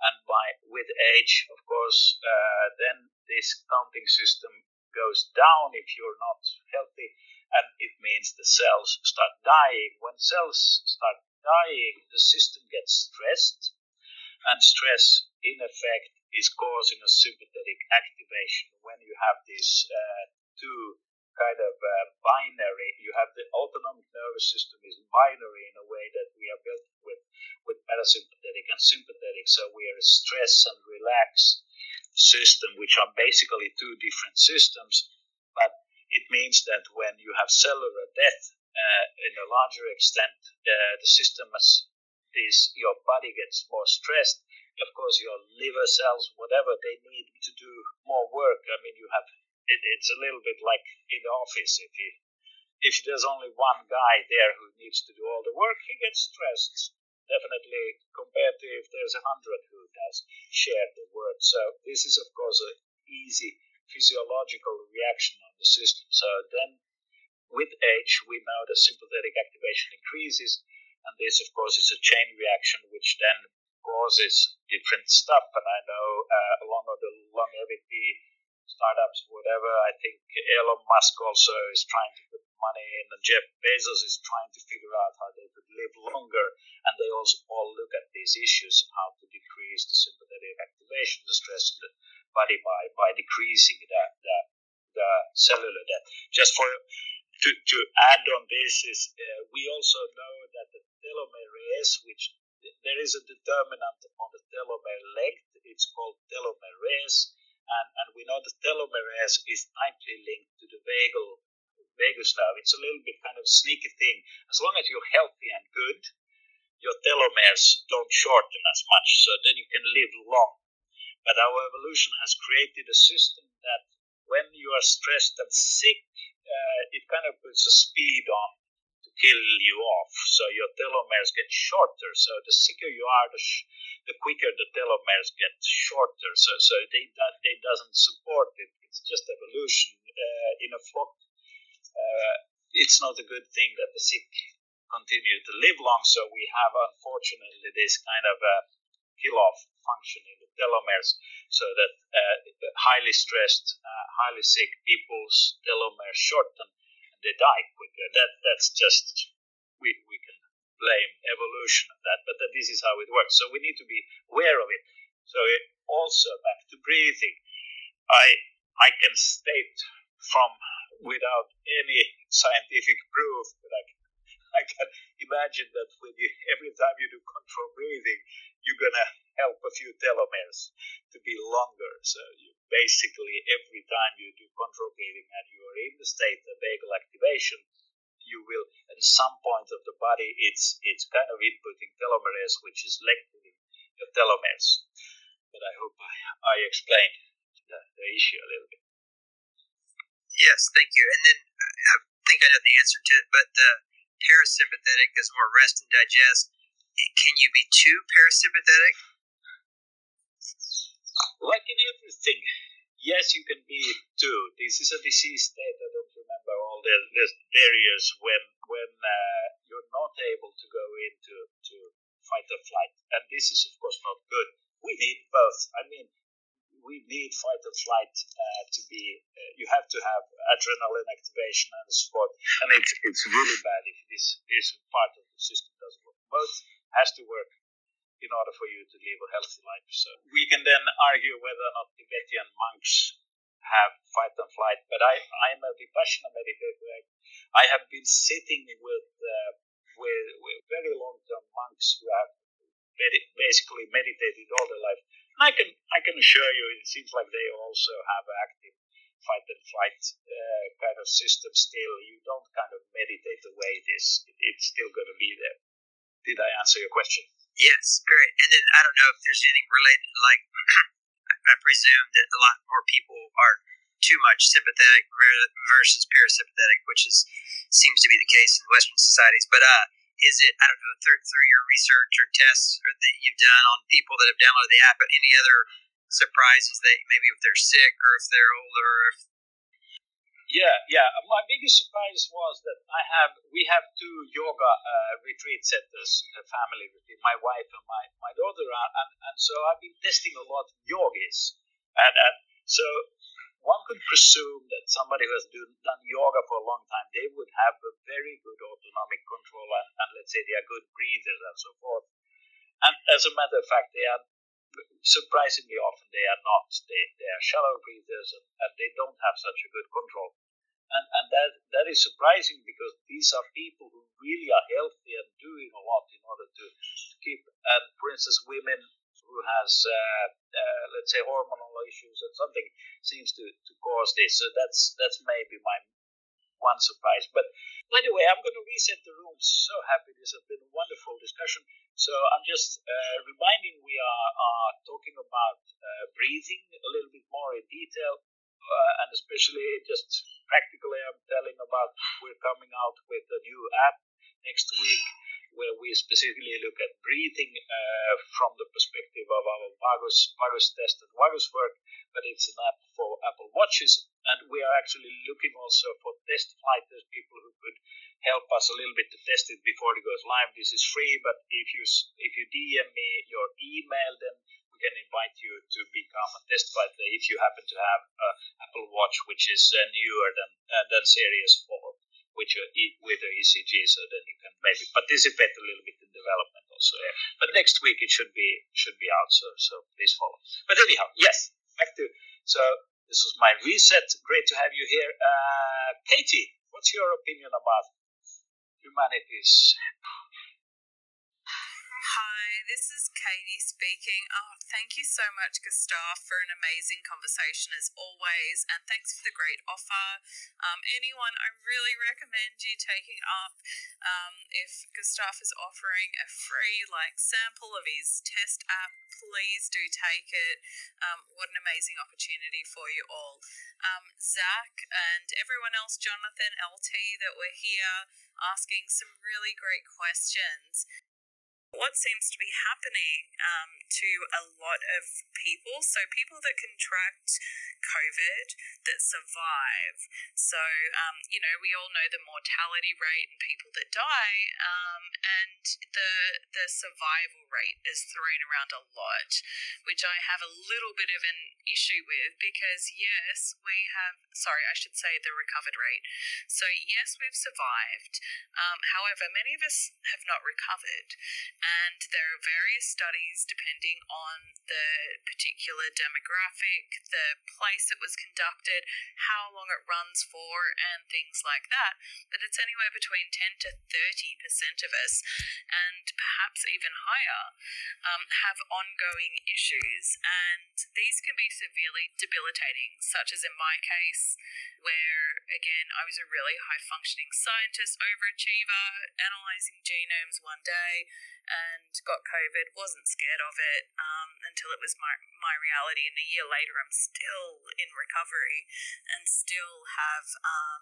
And by with age, of course, uh, then this counting system goes down if you're not healthy, and it means the cells start dying. When cells start dying, the system gets stressed, and stress, in effect, is causing a sympathetic activation when you have these uh, two kind of uh, binary. You have the autonomic nervous system is binary in a way that we are built with with parasympathetic and sympathetic. So we are a stress and relax system, which are basically two different systems. But it means that when you have cellular death uh, in a larger extent, uh, the system is, this your body gets more stressed. Of course, your liver cells, whatever they need to do more work. I mean, you have it, it's a little bit like in the office. If you if there's only one guy there who needs to do all the work, he gets stressed. Definitely compared to if there's a hundred who does share the word. So this is of course an easy physiological reaction on the system. So then with age we know the sympathetic activation increases and this of course is a chain reaction which then causes different stuff and I know uh, along with the longevity startups, whatever. I think Elon Musk also is trying to put money and Jeff Bezos is trying to figure out how they could live longer. And they also all look at these issues and how to decrease the sympathetic activation, the stress in the body by, by decreasing the, the, the cellular death. Just for to, to add on this is uh, we also know that the telomerase, which there is a determinant on the telomere length, it's called telomerase and, and we know the telomerase is tightly linked to the vagal vagus nerve. It's a little bit kind of a sneaky thing. As long as you're healthy and good, your telomeres don't shorten as much, so then you can live long. But our evolution has created a system that when you are stressed and sick, uh, it kind of puts a speed on to kill you off. So your telomeres get shorter. So the sicker you are, the, sh- the quicker the telomeres get shorter. So so they they doesn't support it. It's just evolution uh, in a flock. Uh, it's not a good thing that the sick continue to live long. So we have unfortunately this kind of a kill off function in the telomeres, so that uh, highly stressed, uh, highly sick people's telomeres shorten and they die quicker. That that's just we we can blame evolution of that, but that this is how it works. So we need to be aware of it. So it, also back to breathing, I I can state from without any scientific proof, but I can, I can imagine that when you every time you do control breathing, you're gonna help a few telomeres to be longer. So you basically every time you do control breathing and you are in the state of vagal activation, you will at some point of the body it's it's kind of inputting telomeres, which is lengthening your telomeres. But I hope I, I explained the, the issue a little bit. Yes, thank you. And then I think I know the answer to it, but the parasympathetic is more rest and digest. Can you be too parasympathetic? like in everything, yes, you can be too. This is a disease state. I don't remember all the, the areas when when uh, you're not able to go into to fight or flight, and this is of course not good. We need both. I mean, we need fight or flight uh, to be. Uh, you have to have adrenaline activation and support, and it's it's really bad if this this part of the system doesn't work. Both has to work in order for you to live a healthy life. So we can then argue whether or not Tibetan monks have fight and flight, but I, I am a Vipassana meditator. I have been sitting with, uh, with, with very long-term monks who have basically meditated all their life. And I can, I can assure you, it seems like they also have active fight and flight uh, kind of system still. You don't kind of meditate away this; it's still going to be there. Did I answer your question? Yes, great. And then I don't know if there's anything related, like I presume that a lot more people are too much sympathetic versus parasympathetic, which is seems to be the case in Western societies. But uh, is it I don't know through through your research or tests or that you've done on people that have downloaded the app, but any other surprises that maybe if they're sick or if they're older, if yeah, yeah. My biggest surprise was that I have we have two yoga uh, retreat centers, family retreat. My wife and my my daughter, are, and and so I've been testing a lot of yogis, and and so one could presume that somebody who has do, done yoga for a long time, they would have a very good autonomic control, and, and let's say they are good breathers and so forth. And as a matter of fact, they are surprisingly often they are not. They, they are shallow breathers and, and, they don't have such a good control. and, and that that is surprising because these are people who really are healthy and doing a lot in order to, to keep. And for instance, women who has uh, uh, let's say hormonal issues and something seems to, to cause this. So that's that's maybe my one surprise. But by the way, I'm going to reset the room. So happy this has been a wonderful discussion. So I'm just uh, reminding we are, are talking about uh, breathing a little bit more in detail uh, and especially just practically, I'm telling about we're coming out with a new app next week where we specifically look at breathing uh, from the perspective of our vagus, vagus test and vagus work, but it's an app for Apple Watches. And we are actually looking also for test fighters, people who could help us a little bit to test it before it goes live. This is free, but if you if you DM me your email, then we can invite you to become a test fighter if you happen to have an Apple Watch, which is uh, newer than uh, than Series 4, which are with the ECG, so then you can maybe participate a little bit in development also. But next week it should be should be out, so so please follow. But anyhow, yes, back to so this was my reset. Great to have you here, uh, Katie. What's your opinion about humanities? Hi, this is Katie speaking. Oh, thank you so much, Gustaf, for an amazing conversation as always, and thanks for the great offer. Um, anyone, I really recommend you taking up um, if Gustaf is offering a free like sample of his test app. Please do take it. Um, what an amazing opportunity for you all. Um, Zach and everyone else, Jonathan, LT, that were here asking some really great questions what seems to be happening um, to a lot of people. So, people that contract COVID that survive. So, um, you know, we all know the mortality rate and people that die, um, and the the survival rate is thrown around a lot, which I have a little bit of an issue with because yes, we have. Sorry, I should say the recovered rate. So yes, we've survived. Um, however, many of us have not recovered, and there are various studies depending on the particular demographic, the place it was conducted, how long it runs for, and things like that. But it's anywhere between 10 to 30% of us, and perhaps even higher, um, have ongoing issues. And these can be severely debilitating, such as in my case, where again, I was a really high functioning scientist, overachiever, analyzing genomes one day and got COVID, wasn't scared of it um, until it was my, my reality. And a year later, I'm still in recovery and still have um,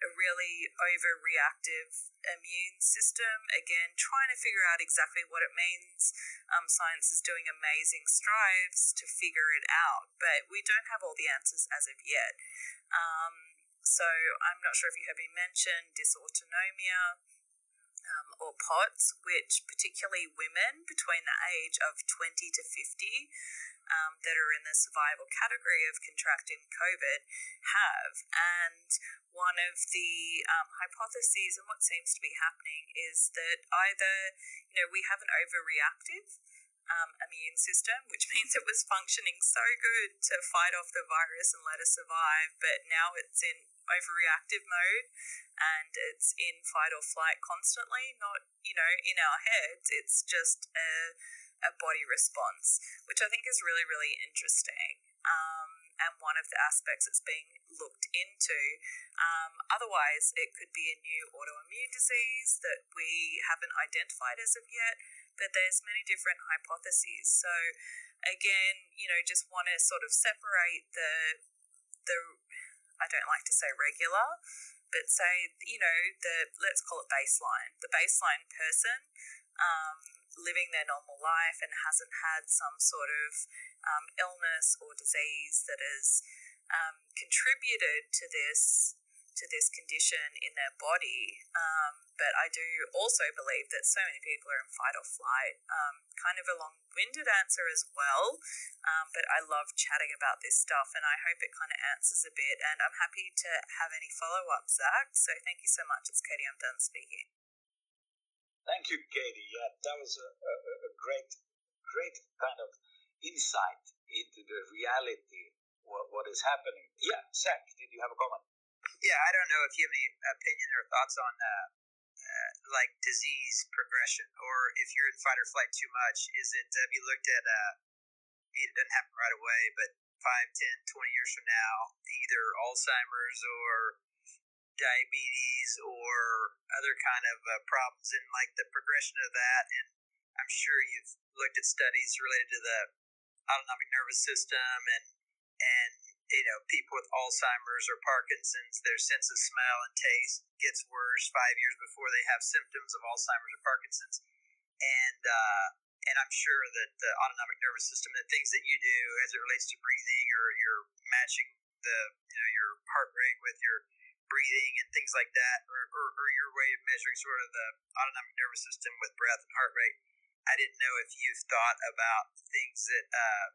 a really overreactive immune system. Again, trying to figure out exactly what it means. Um, science is doing amazing strives to figure it out, but we don't have all the answers as of yet. Um, so I'm not sure if you have been mentioned dysautonomia um, or POTS, which particularly women between the age of 20 to 50 um, that are in the survival category of contracting COVID have. And one of the um, hypotheses and what seems to be happening is that either, you know, we have an overreactive um, immune system, which means it was functioning so good to fight off the virus and let us survive, but now it's in overreactive mode and it's in fight or flight constantly, not, you know, in our heads. It's just a, a body response, which I think is really, really interesting. Um, and one of the aspects that's being looked into. Um, otherwise, it could be a new autoimmune disease that we haven't identified as of yet but there's many different hypotheses. So again, you know, just want to sort of separate the the I don't like to say regular, but say you know the let's call it baseline. The baseline person um, living their normal life and hasn't had some sort of um, illness or disease that has um, contributed to this to this condition in their body. Um, but I do also believe that so many people are in fight or flight. Um, kind of a long winded answer as well, um, but I love chatting about this stuff and I hope it kind of answers a bit. And I'm happy to have any follow up, Zach. So thank you so much. It's Katie, I'm done speaking. Thank you, Katie. Yeah, that was a, a, a great, great kind of insight into the reality, what, what is happening. Yeah, Zach, did you have a comment? Yeah, I don't know if you have any opinion or thoughts on uh, uh, like disease progression, or if you're in fight or flight too much. Is it? Have you looked at? Uh, it doesn't happen right away, but 5, 10, 20 years from now, either Alzheimer's or diabetes or other kind of uh, problems and like the progression of that. And I'm sure you've looked at studies related to the autonomic nervous system and and you know people with Alzheimer's or Parkinson's, their sense of smell and taste gets worse five years before they have symptoms of Alzheimer's or Parkinson's, and uh, and I'm sure that the autonomic nervous system, the things that you do as it relates to breathing, or you're matching the you know your heart rate with your breathing and things like that, or, or, or your way of measuring sort of the autonomic nervous system with breath and heart rate. I didn't know if you've thought about things that uh,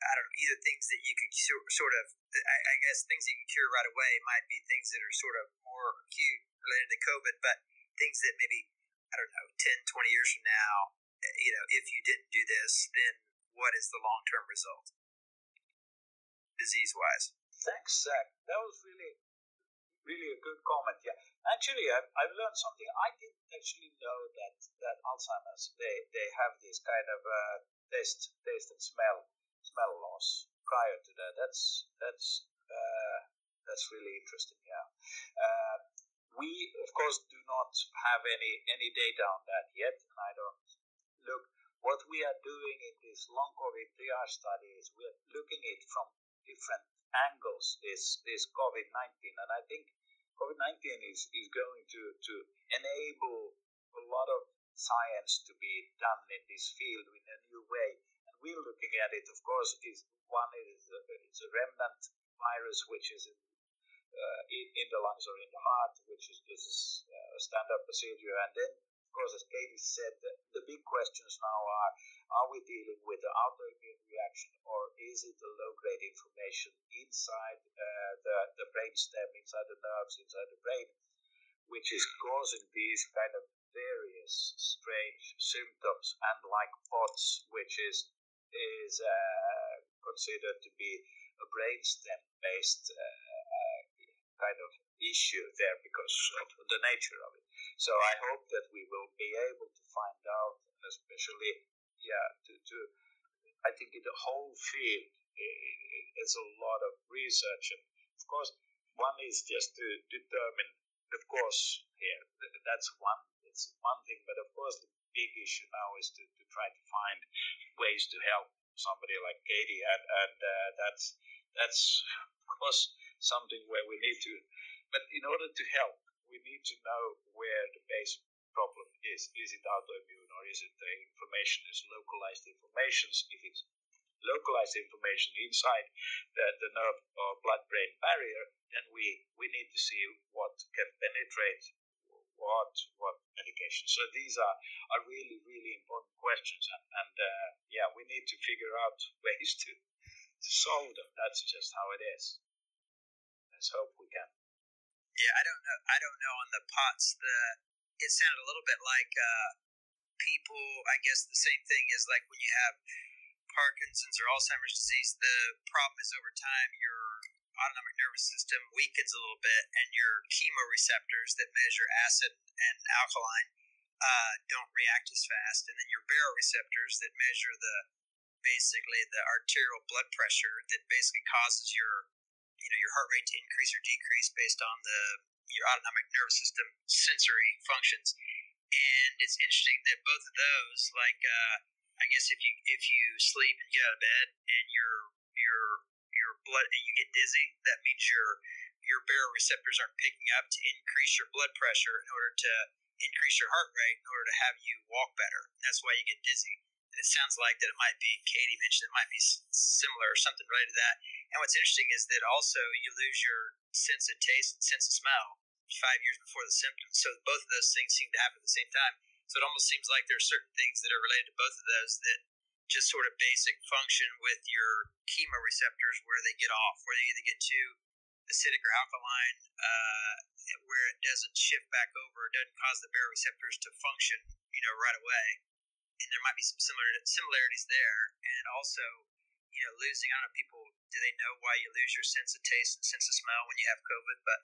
I don't know, either things that you could sort of, I, I guess things you can cure right away might be things that are sort of more acute related to COVID, but things that maybe, I don't know, 10, 20 years from now, eh, you know, if you didn't do this, then what is the long term result, disease wise? Thanks, Zach. That was really, really a good comment. Yeah, actually, I've, I've learned something. I didn't actually know that that Alzheimer's they they have this kind of uh, taste taste and smell smell loss prior to that. That's that's uh, that's really interesting. Yeah, uh, we of course do not have any any data on that yet, and I don't look. What we are doing in this long COVID triage study is we are looking at it from different angles. This this COVID nineteen, and I think COVID nineteen is is going to to enable a lot of science to be done in this field in a new way we're looking at it, of course, is one is a, is a remnant virus which is in, uh, in, in the lungs or in the heart, which is this is uh, a standard procedure, and then. Of course, as Katie said, the, the big questions now are: Are we dealing with the autoimmune reaction, or is it the low-grade inflammation inside uh, the the brainstem, inside the nerves, inside the brain, which is causing these kind of various strange symptoms and like POTS, which is is uh, considered to be a brainstem based uh, uh, kind of issue there because of the nature of it. So I hope that we will be able to find out, especially, yeah, to, to I think in the whole field, there's a lot of research. And of course, one is just to determine, of course, here, that's one, it's one thing, but of course, the big issue now is to, to try to find ways to help somebody like Katie, and, and uh, that's that's of course something where we need to. But in order to help, we need to know where the base problem is. Is it autoimmune or is it the inflammation? Is localized inflammation? If it's localized inflammation inside the, the nerve or blood brain barrier, then we, we need to see what can penetrate what what medication. So these are, are really really important questions, and, and uh, yeah, we need to figure out ways to to solve them. That's just how it is. Let's hope we can. Yeah, I don't know. I don't know on the POTS. The it sounded a little bit like uh, people. I guess the same thing is like when you have Parkinson's or Alzheimer's disease. The problem is over time your autonomic nervous system weakens a little bit, and your chemoreceptors that measure acid and alkaline uh, don't react as fast, and then your baroreceptors that measure the basically the arterial blood pressure that basically causes your you know your heart rate to increase or decrease based on the your autonomic nervous system sensory functions. And it's interesting that both of those, like uh, I guess if you if you sleep and get out of bed and your your your blood and you get dizzy, that means your your baroreceptors aren't picking up to increase your blood pressure in order to increase your heart rate in order to have you walk better. That's why you get dizzy. And it sounds like that it might be Katie mentioned it might be similar or something related to that. And what's interesting is that also you lose your sense of taste and sense of smell five years before the symptoms. So both of those things seem to happen at the same time. So it almost seems like there are certain things that are related to both of those that just sort of basic function with your chemoreceptors where they get off, where they either get too acidic or alkaline, uh, where it doesn't shift back over, it doesn't cause the baroreceptors to function, you know, right away. And there might be some similar similarities there. And also, you know, losing. I don't know. People do they know why you lose your sense of taste and sense of smell when you have COVID? But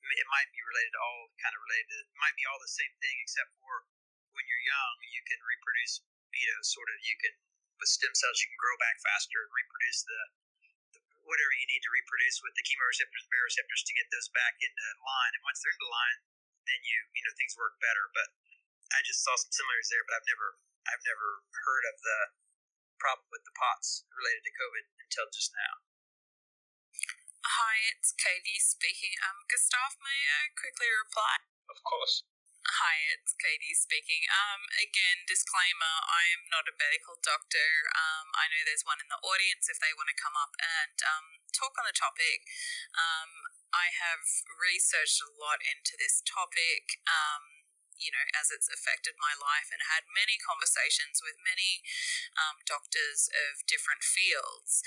it might be related to all kind of related. To, it might be all the same thing except for when you're young, you can reproduce. You know, sort of you can with stem cells you can grow back faster and reproduce the, the whatever you need to reproduce with the chemoreceptors and baroreceptors to get those back into line. And once they're into line, then you you know things work better. But I just saw some similarities there, but I've never I've never heard of the problem with the POTS related to COVID until just now. Hi, it's Katie speaking. Um, Gustaf, may I quickly reply? Of course. Hi, it's Katie speaking. Um, again, disclaimer: I am not a medical doctor. Um, I know there's one in the audience if they want to come up and um, talk on the topic. Um, I have researched a lot into this topic. Um, you know, as it's affected my life, and had many conversations with many um, doctors of different fields.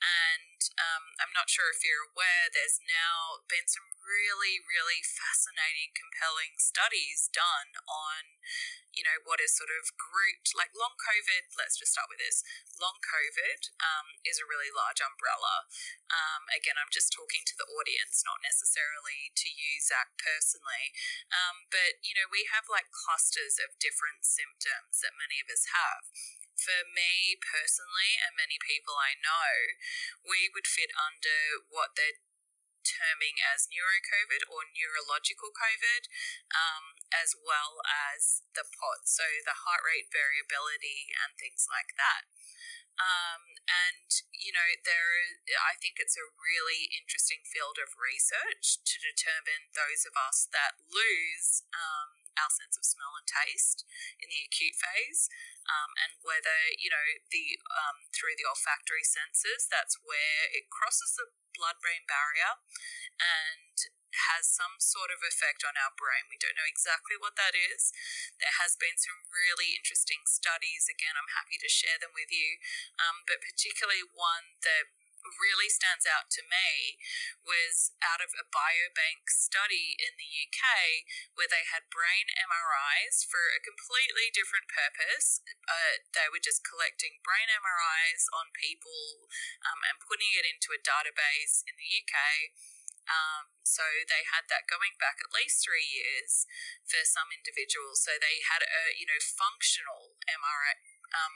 And um, I'm not sure if you're aware, there's now been some really, really fascinating, compelling studies done on, you know, what is sort of grouped like long COVID. Let's just start with this. Long COVID um, is a really large umbrella. Um, again, I'm just talking to the audience, not necessarily to you, Zach, personally. Um, but, you know, we have like clusters of different symptoms that many of us have for me personally and many people I know, we would fit under what they're terming as neurocovid or neurological COVID, um, as well as the POT, so the heart rate variability and things like that. Um, and you know, there, I think it's a really interesting field of research to determine those of us that lose um, our sense of smell and taste in the acute phase, um, and whether you know the um, through the olfactory senses, that's where it crosses the blood-brain barrier and has some sort of effect on our brain. We don't know exactly what that is. There has been some really interesting studies. Again, I'm happy to share them with you, um, but particularly one that really stands out to me was out of a biobank study in the UK where they had brain MRIs for a completely different purpose. Uh, they were just collecting brain MRIs on people um, and putting it into a database in the UK. Um, so they had that going back at least three years for some individuals. So they had a you know functional MRI um,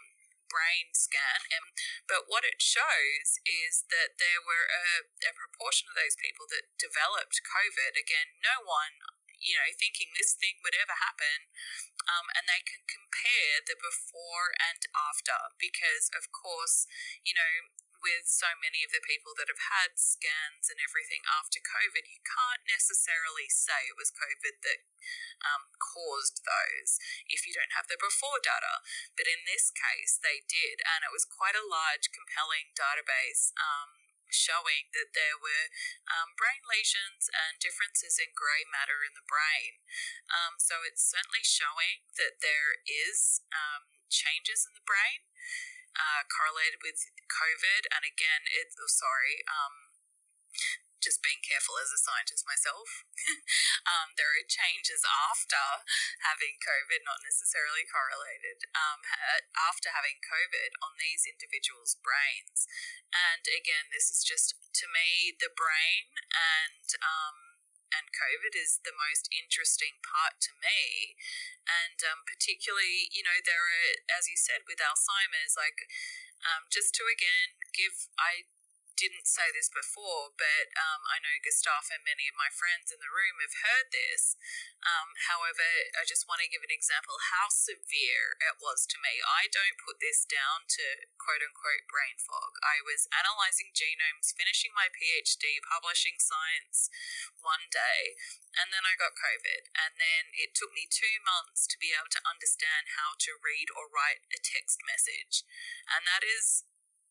brain scan. And, but what it shows is that there were a, a proportion of those people that developed COVID. Again, no one you know, thinking this thing would ever happen. Um, and they can compare the before and after because, of course, you know, with so many of the people that have had scans and everything after COVID, you can't necessarily say it was COVID that um, caused those if you don't have the before data. But in this case, they did, and it was quite a large, compelling database. Um, showing that there were um, brain lesions and differences in grey matter in the brain. Um, so it's certainly showing that there is um, changes in the brain uh, correlated with COVID. And again, it's oh, sorry, um, just being careful as a scientist myself. um, there are changes after having COVID, not necessarily correlated, um, after having COVID on these individuals' brains. And again, this is just to me the brain and um, and COVID is the most interesting part to me. And um, particularly, you know, there are, as you said, with Alzheimer's, like um, just to again give, I didn't say this before, but um, I know Gustaf and many of my friends in the room have heard this. Um, however, I just want to give an example how severe it was to me. I don't put this down to quote unquote brain fog. I was analyzing genomes, finishing my PhD, publishing science one day, and then I got COVID. And then it took me two months to be able to understand how to read or write a text message. And that is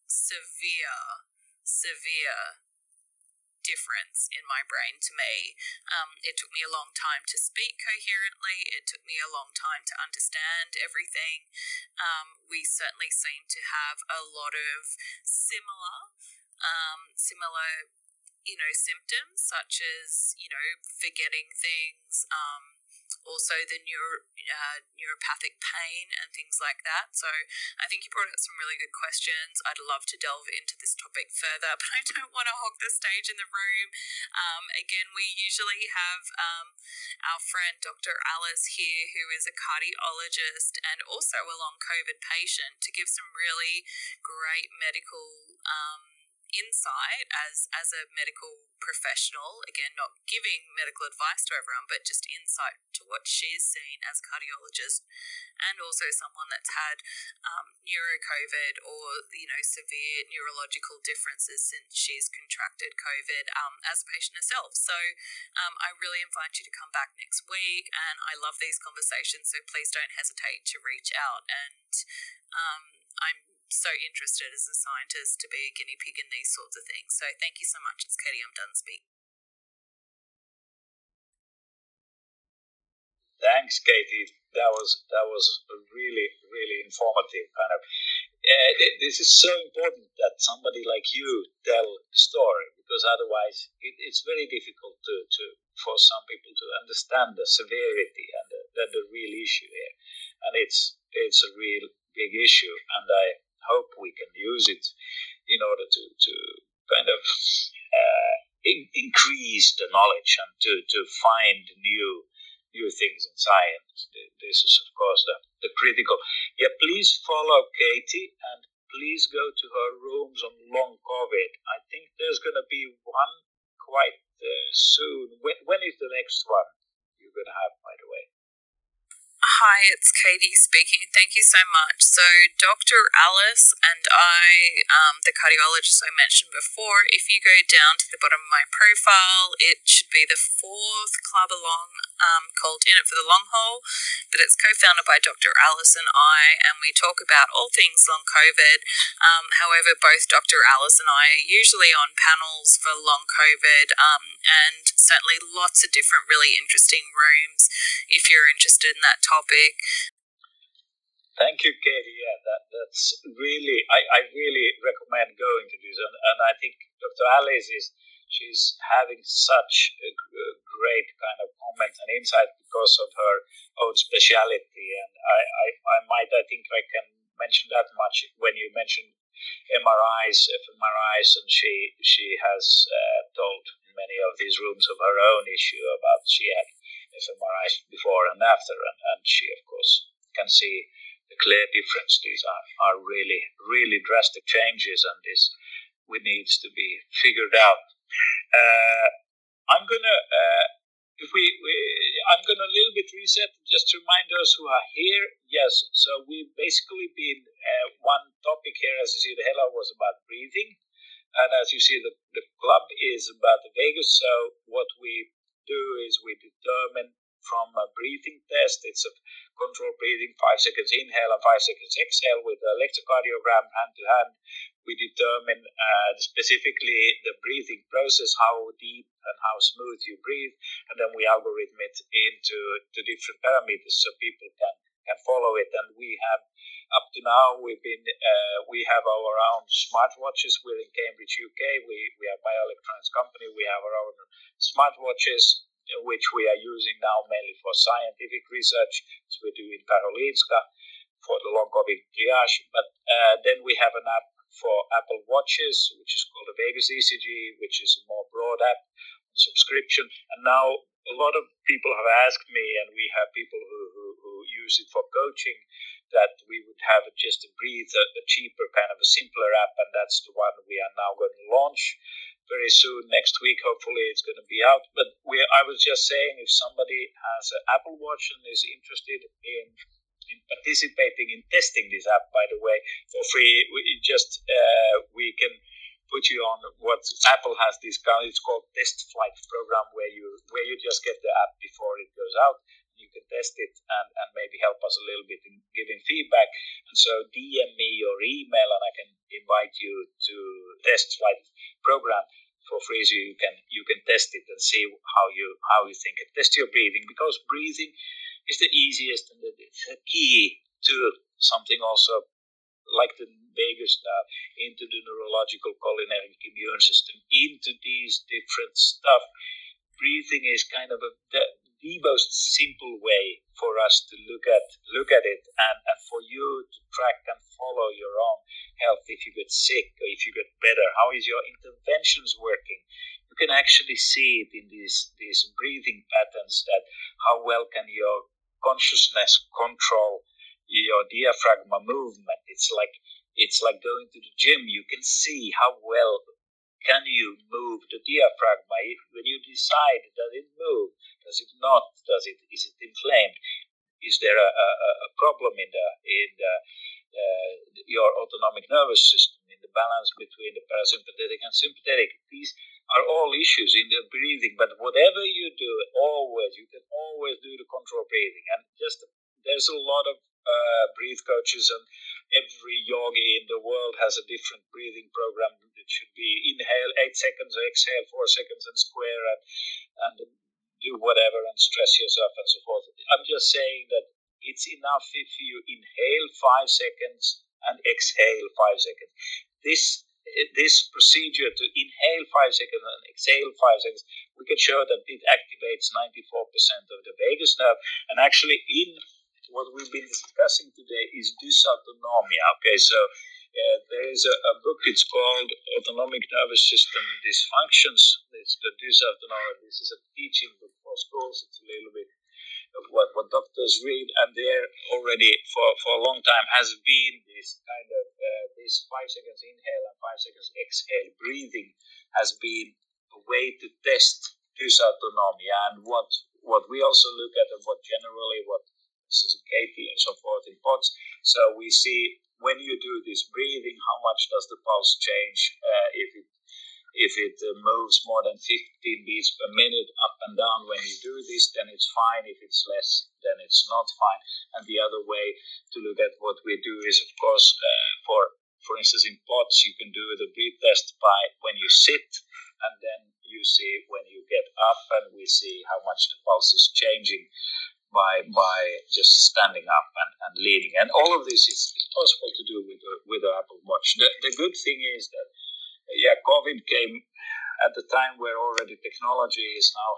severe severe difference in my brain to me. Um, it took me a long time to speak coherently. It took me a long time to understand everything. Um, we certainly seem to have a lot of similar, um, similar, you know, symptoms such as you know forgetting things. Um, also the neuro, uh, neuropathic pain and things like that. So I think you brought up some really good questions. I'd love to delve into this topic further, but I don't want to hog the stage in the room. Um, again, we usually have um, our friend Dr. Alice here, who is a cardiologist and also a long COVID patient, to give some really great medical. Um, insight as as a medical professional again not giving medical advice to everyone but just insight to what she's seen as a cardiologist and also someone that's had um, neuro covid or you know severe neurological differences since she's contracted covid um, as a patient herself. So um, i really invite you to come back next week and i love these conversations so please don't hesitate to reach out and um, i'm so interested as a scientist to be a guinea pig in these sorts of things. So thank you so much. It's Katie. I'm done speaking. Thanks, Katie. That was that was really really informative. Kind of, uh, this is so important that somebody like you tell the story because otherwise it, it's very difficult to, to for some people to understand the severity and the, the, the real issue here, and it's it's a real big issue. And I hope we can use it in order to, to kind of uh, in- increase the knowledge and to, to find new new things in science. This is, of course, the, the critical. Yeah, please follow Katie and please go to her rooms on long COVID. I think there's going to be one quite uh, soon. When, when is the next one you're going to have, by the way? Hi, it's Katie speaking. Thank you so much. So, Dr. Alice and I, um, the cardiologist I mentioned before, if you go down to the bottom of my profile, it should be the fourth club along um, called In It for the Long Haul. But it's co founded by Dr. Alice and I, and we talk about all things long COVID. Um, however, both Dr. Alice and I are usually on panels for long COVID um, and certainly lots of different, really interesting rooms if you're interested in that topic. Thank you, Katie. Yeah, that, that's really, I, I really recommend going to this. And, and I think Dr. Alice is, she's having such a great kind of comments and insight because of her own speciality. And I, I, I might, I think I can mention that much when you mentioned MRIs, fMRIs, and she, she has uh, told many of these rooms of her own issue about she had fMRIs before and after, and, and she, of course, can see the clear difference. These are, are really, really drastic changes, and this we needs to be figured out. Uh, I'm gonna, uh, if we, we, I'm gonna a little bit reset just to remind those who are here. Yes, so we've basically been uh, one topic here, as you see, the hello was about breathing, and as you see, the the club is about the vagus. So what we do is we determine from a breathing test. It's a controlled breathing, five seconds inhale and five seconds exhale with the electrocardiogram hand to hand. We determine uh, specifically the breathing process, how deep and how smooth you breathe, and then we algorithm it into to different parameters so people can can follow it. And we have up to now we've been uh, we have our own smartwatches. We're in Cambridge, UK. We we have bioelectronics company. We have our own smartwatches which we are using now mainly for scientific research, as we do in Karolinska for the long COVID triage. But uh, then we have an app for Apple Watches, which is called the Vagus ECG, which is a more broad app subscription. And now a lot of people have asked me, and we have people who, who, who use it for coaching, that we would have just a breathe, a, a cheaper, kind of a simpler app, and that's the one we are now going to launch very soon next week. Hopefully, it's going to be out. But we, I was just saying, if somebody has an Apple Watch and is interested in in participating in testing this app, by the way, for free, we just uh, we can put you on what Apple has this kind. It's called Test Flight program, where you where you just get the app before it goes out. You can test it and, and maybe help us a little bit in giving feedback. And so DM me your email, and I can invite you to Test Flight program for free so you can you can test it and see how you how you think it test your breathing because breathing is the easiest and the, the key to something also like the nerve into the neurological cholinergic immune system into these different stuff. Breathing is kind of a, the, the most simple way for us to look at look at it and, and for you to track and follow your own health if you get sick or if you get better. How is your interventions working? You can actually see it in these these breathing patterns that how well can your consciousness control your diaphragm movement. It's like it's like going to the gym you can see how well can you move the diaphragm when you decide does it move does it not? Does it is it inflamed? Is there a, a, a problem in the in the uh, your autonomic nervous system in the balance between the parasympathetic and sympathetic? These are all issues in the breathing. But whatever you do, always you can always do the control breathing. And just there's a lot of uh, breathe coaches and every yogi in the world has a different breathing program. It should be inhale eight seconds, exhale four seconds, and square and and do whatever and stress yourself and so forth. I'm just saying that it's enough if you inhale five seconds and exhale five seconds. This this procedure to inhale five seconds and exhale five seconds, we can show that it activates 94% of the vagus nerve. And actually, in what we've been discussing today is dysautonomia. Okay, so uh, there is a, a, book, it's called Autonomic Nervous System Dysfunctions. It's the dysautonomia. This is a teaching book for schools. It's a little bit of what, what doctors read, and there already for, for a long time has been this kind of uh, this five seconds inhale and five seconds exhale breathing has been a way to test dysautonomia. And what what we also look at and what generally what Katie and so forth in POTS. So we see when you do this breathing, how much does the pulse change? Uh, if it if it uh, moves more than 15 beats per minute up and down when you do this, then it's fine. If it's less, then it's not fine. And the other way to look at what we do is, of course, uh, for for instance, in POTS, you can do the breath test by when you sit, and then you see when you get up, and we see how much the pulse is changing by by just standing up and, and leaning. And all of this is, possible to do with the, with the Apple Watch. The, the good thing is that, uh, yeah, COVID came at the time where already technology is now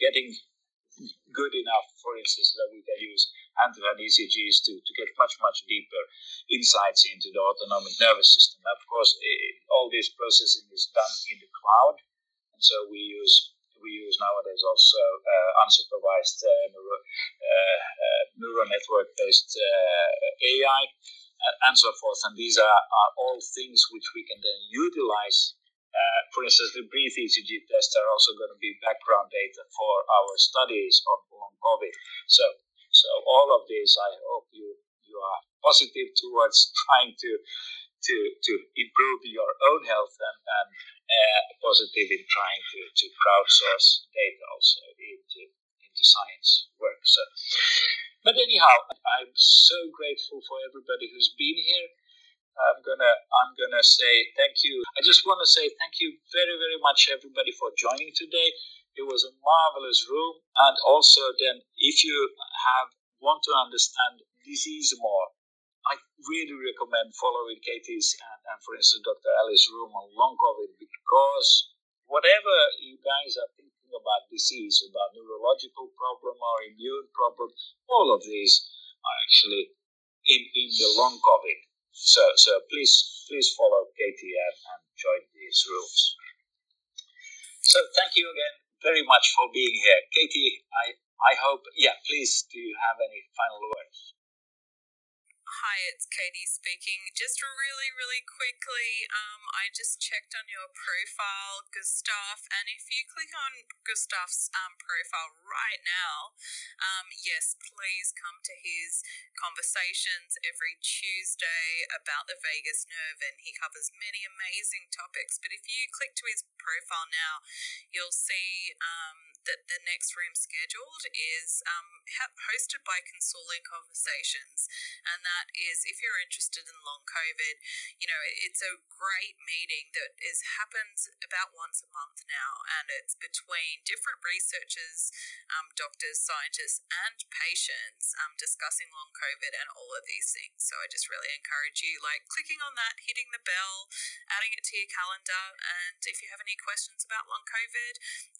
getting good enough, for instance, that we can use hand-to-hand ECGs to, to get much, much deeper insights into the autonomic nervous system. Of course, it, all this processing is done in the cloud, and so we use we use nowadays also uh, unsupervised uh, uh, neural network based AI and so forth. And these are, are all things which we can then utilize uh, for instance, the breathe ECG tests are also going to be background data for our studies on long COVID. So, so all of these, I hope you you are positive towards trying to to to improve your own health and, and uh, positive in trying to, to crowdsource data also into into science work. So, but anyhow, I'm so grateful for everybody who's been here. I'm gonna I'm gonna say thank you. I just want to say thank you very very much everybody for joining today. It was a marvelous room, and also then if you have want to understand disease more, I really recommend following Katie's and, and, for instance, Dr. Alice Room on long COVID because whatever you guys are thinking about disease, about neurological problem or immune problem, all of these are actually in, in the long COVID. So, so please, please follow Katie and, and join these rooms. So thank you again very much for being here. Katie, I, I hope, yeah, please, do you have any final words? Hi, it's Katie speaking. Just really, really quickly, um, I just checked on your profile, Gustaf, and if you click on Gustaf's um, profile right now, um, yes, please come to his conversations every Tuesday about the vagus nerve, and he covers many amazing topics. But if you click to his profile now, you'll see um, that the next room scheduled is um, hosted by Consoling Conversations, and that is if you're interested in long COVID, you know, it's a great meeting that is happens about once a month now, and it's between different researchers, um, doctors, scientists, and patients um, discussing long COVID and all of these things. So I just really encourage you, like clicking on that, hitting the bell, adding it to your calendar, and if you have any questions about long COVID,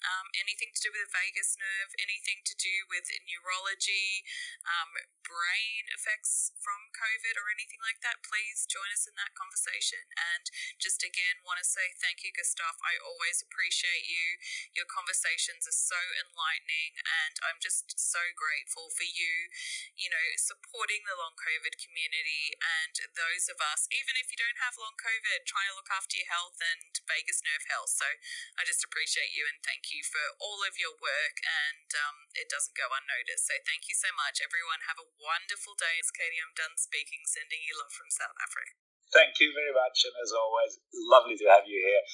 um, anything to do with the vagus nerve, anything to do with neurology, um, brain effects from COVID or anything like that, please join us in that conversation. And just again, want to say thank you, Gustaf. I always appreciate you. Your conversations are so enlightening, and I'm just so grateful for you, you know, supporting the long COVID community and those of us, even if you don't have long COVID, trying to look after your health and vagus nerve health. So I just appreciate you and thank you for all of your work, and um, it doesn't go unnoticed. So thank you so much, everyone. Have a wonderful day. It's Katie. I'm done speaking. Sending you love from South Africa. Thank you very much, and as always, lovely to have you here.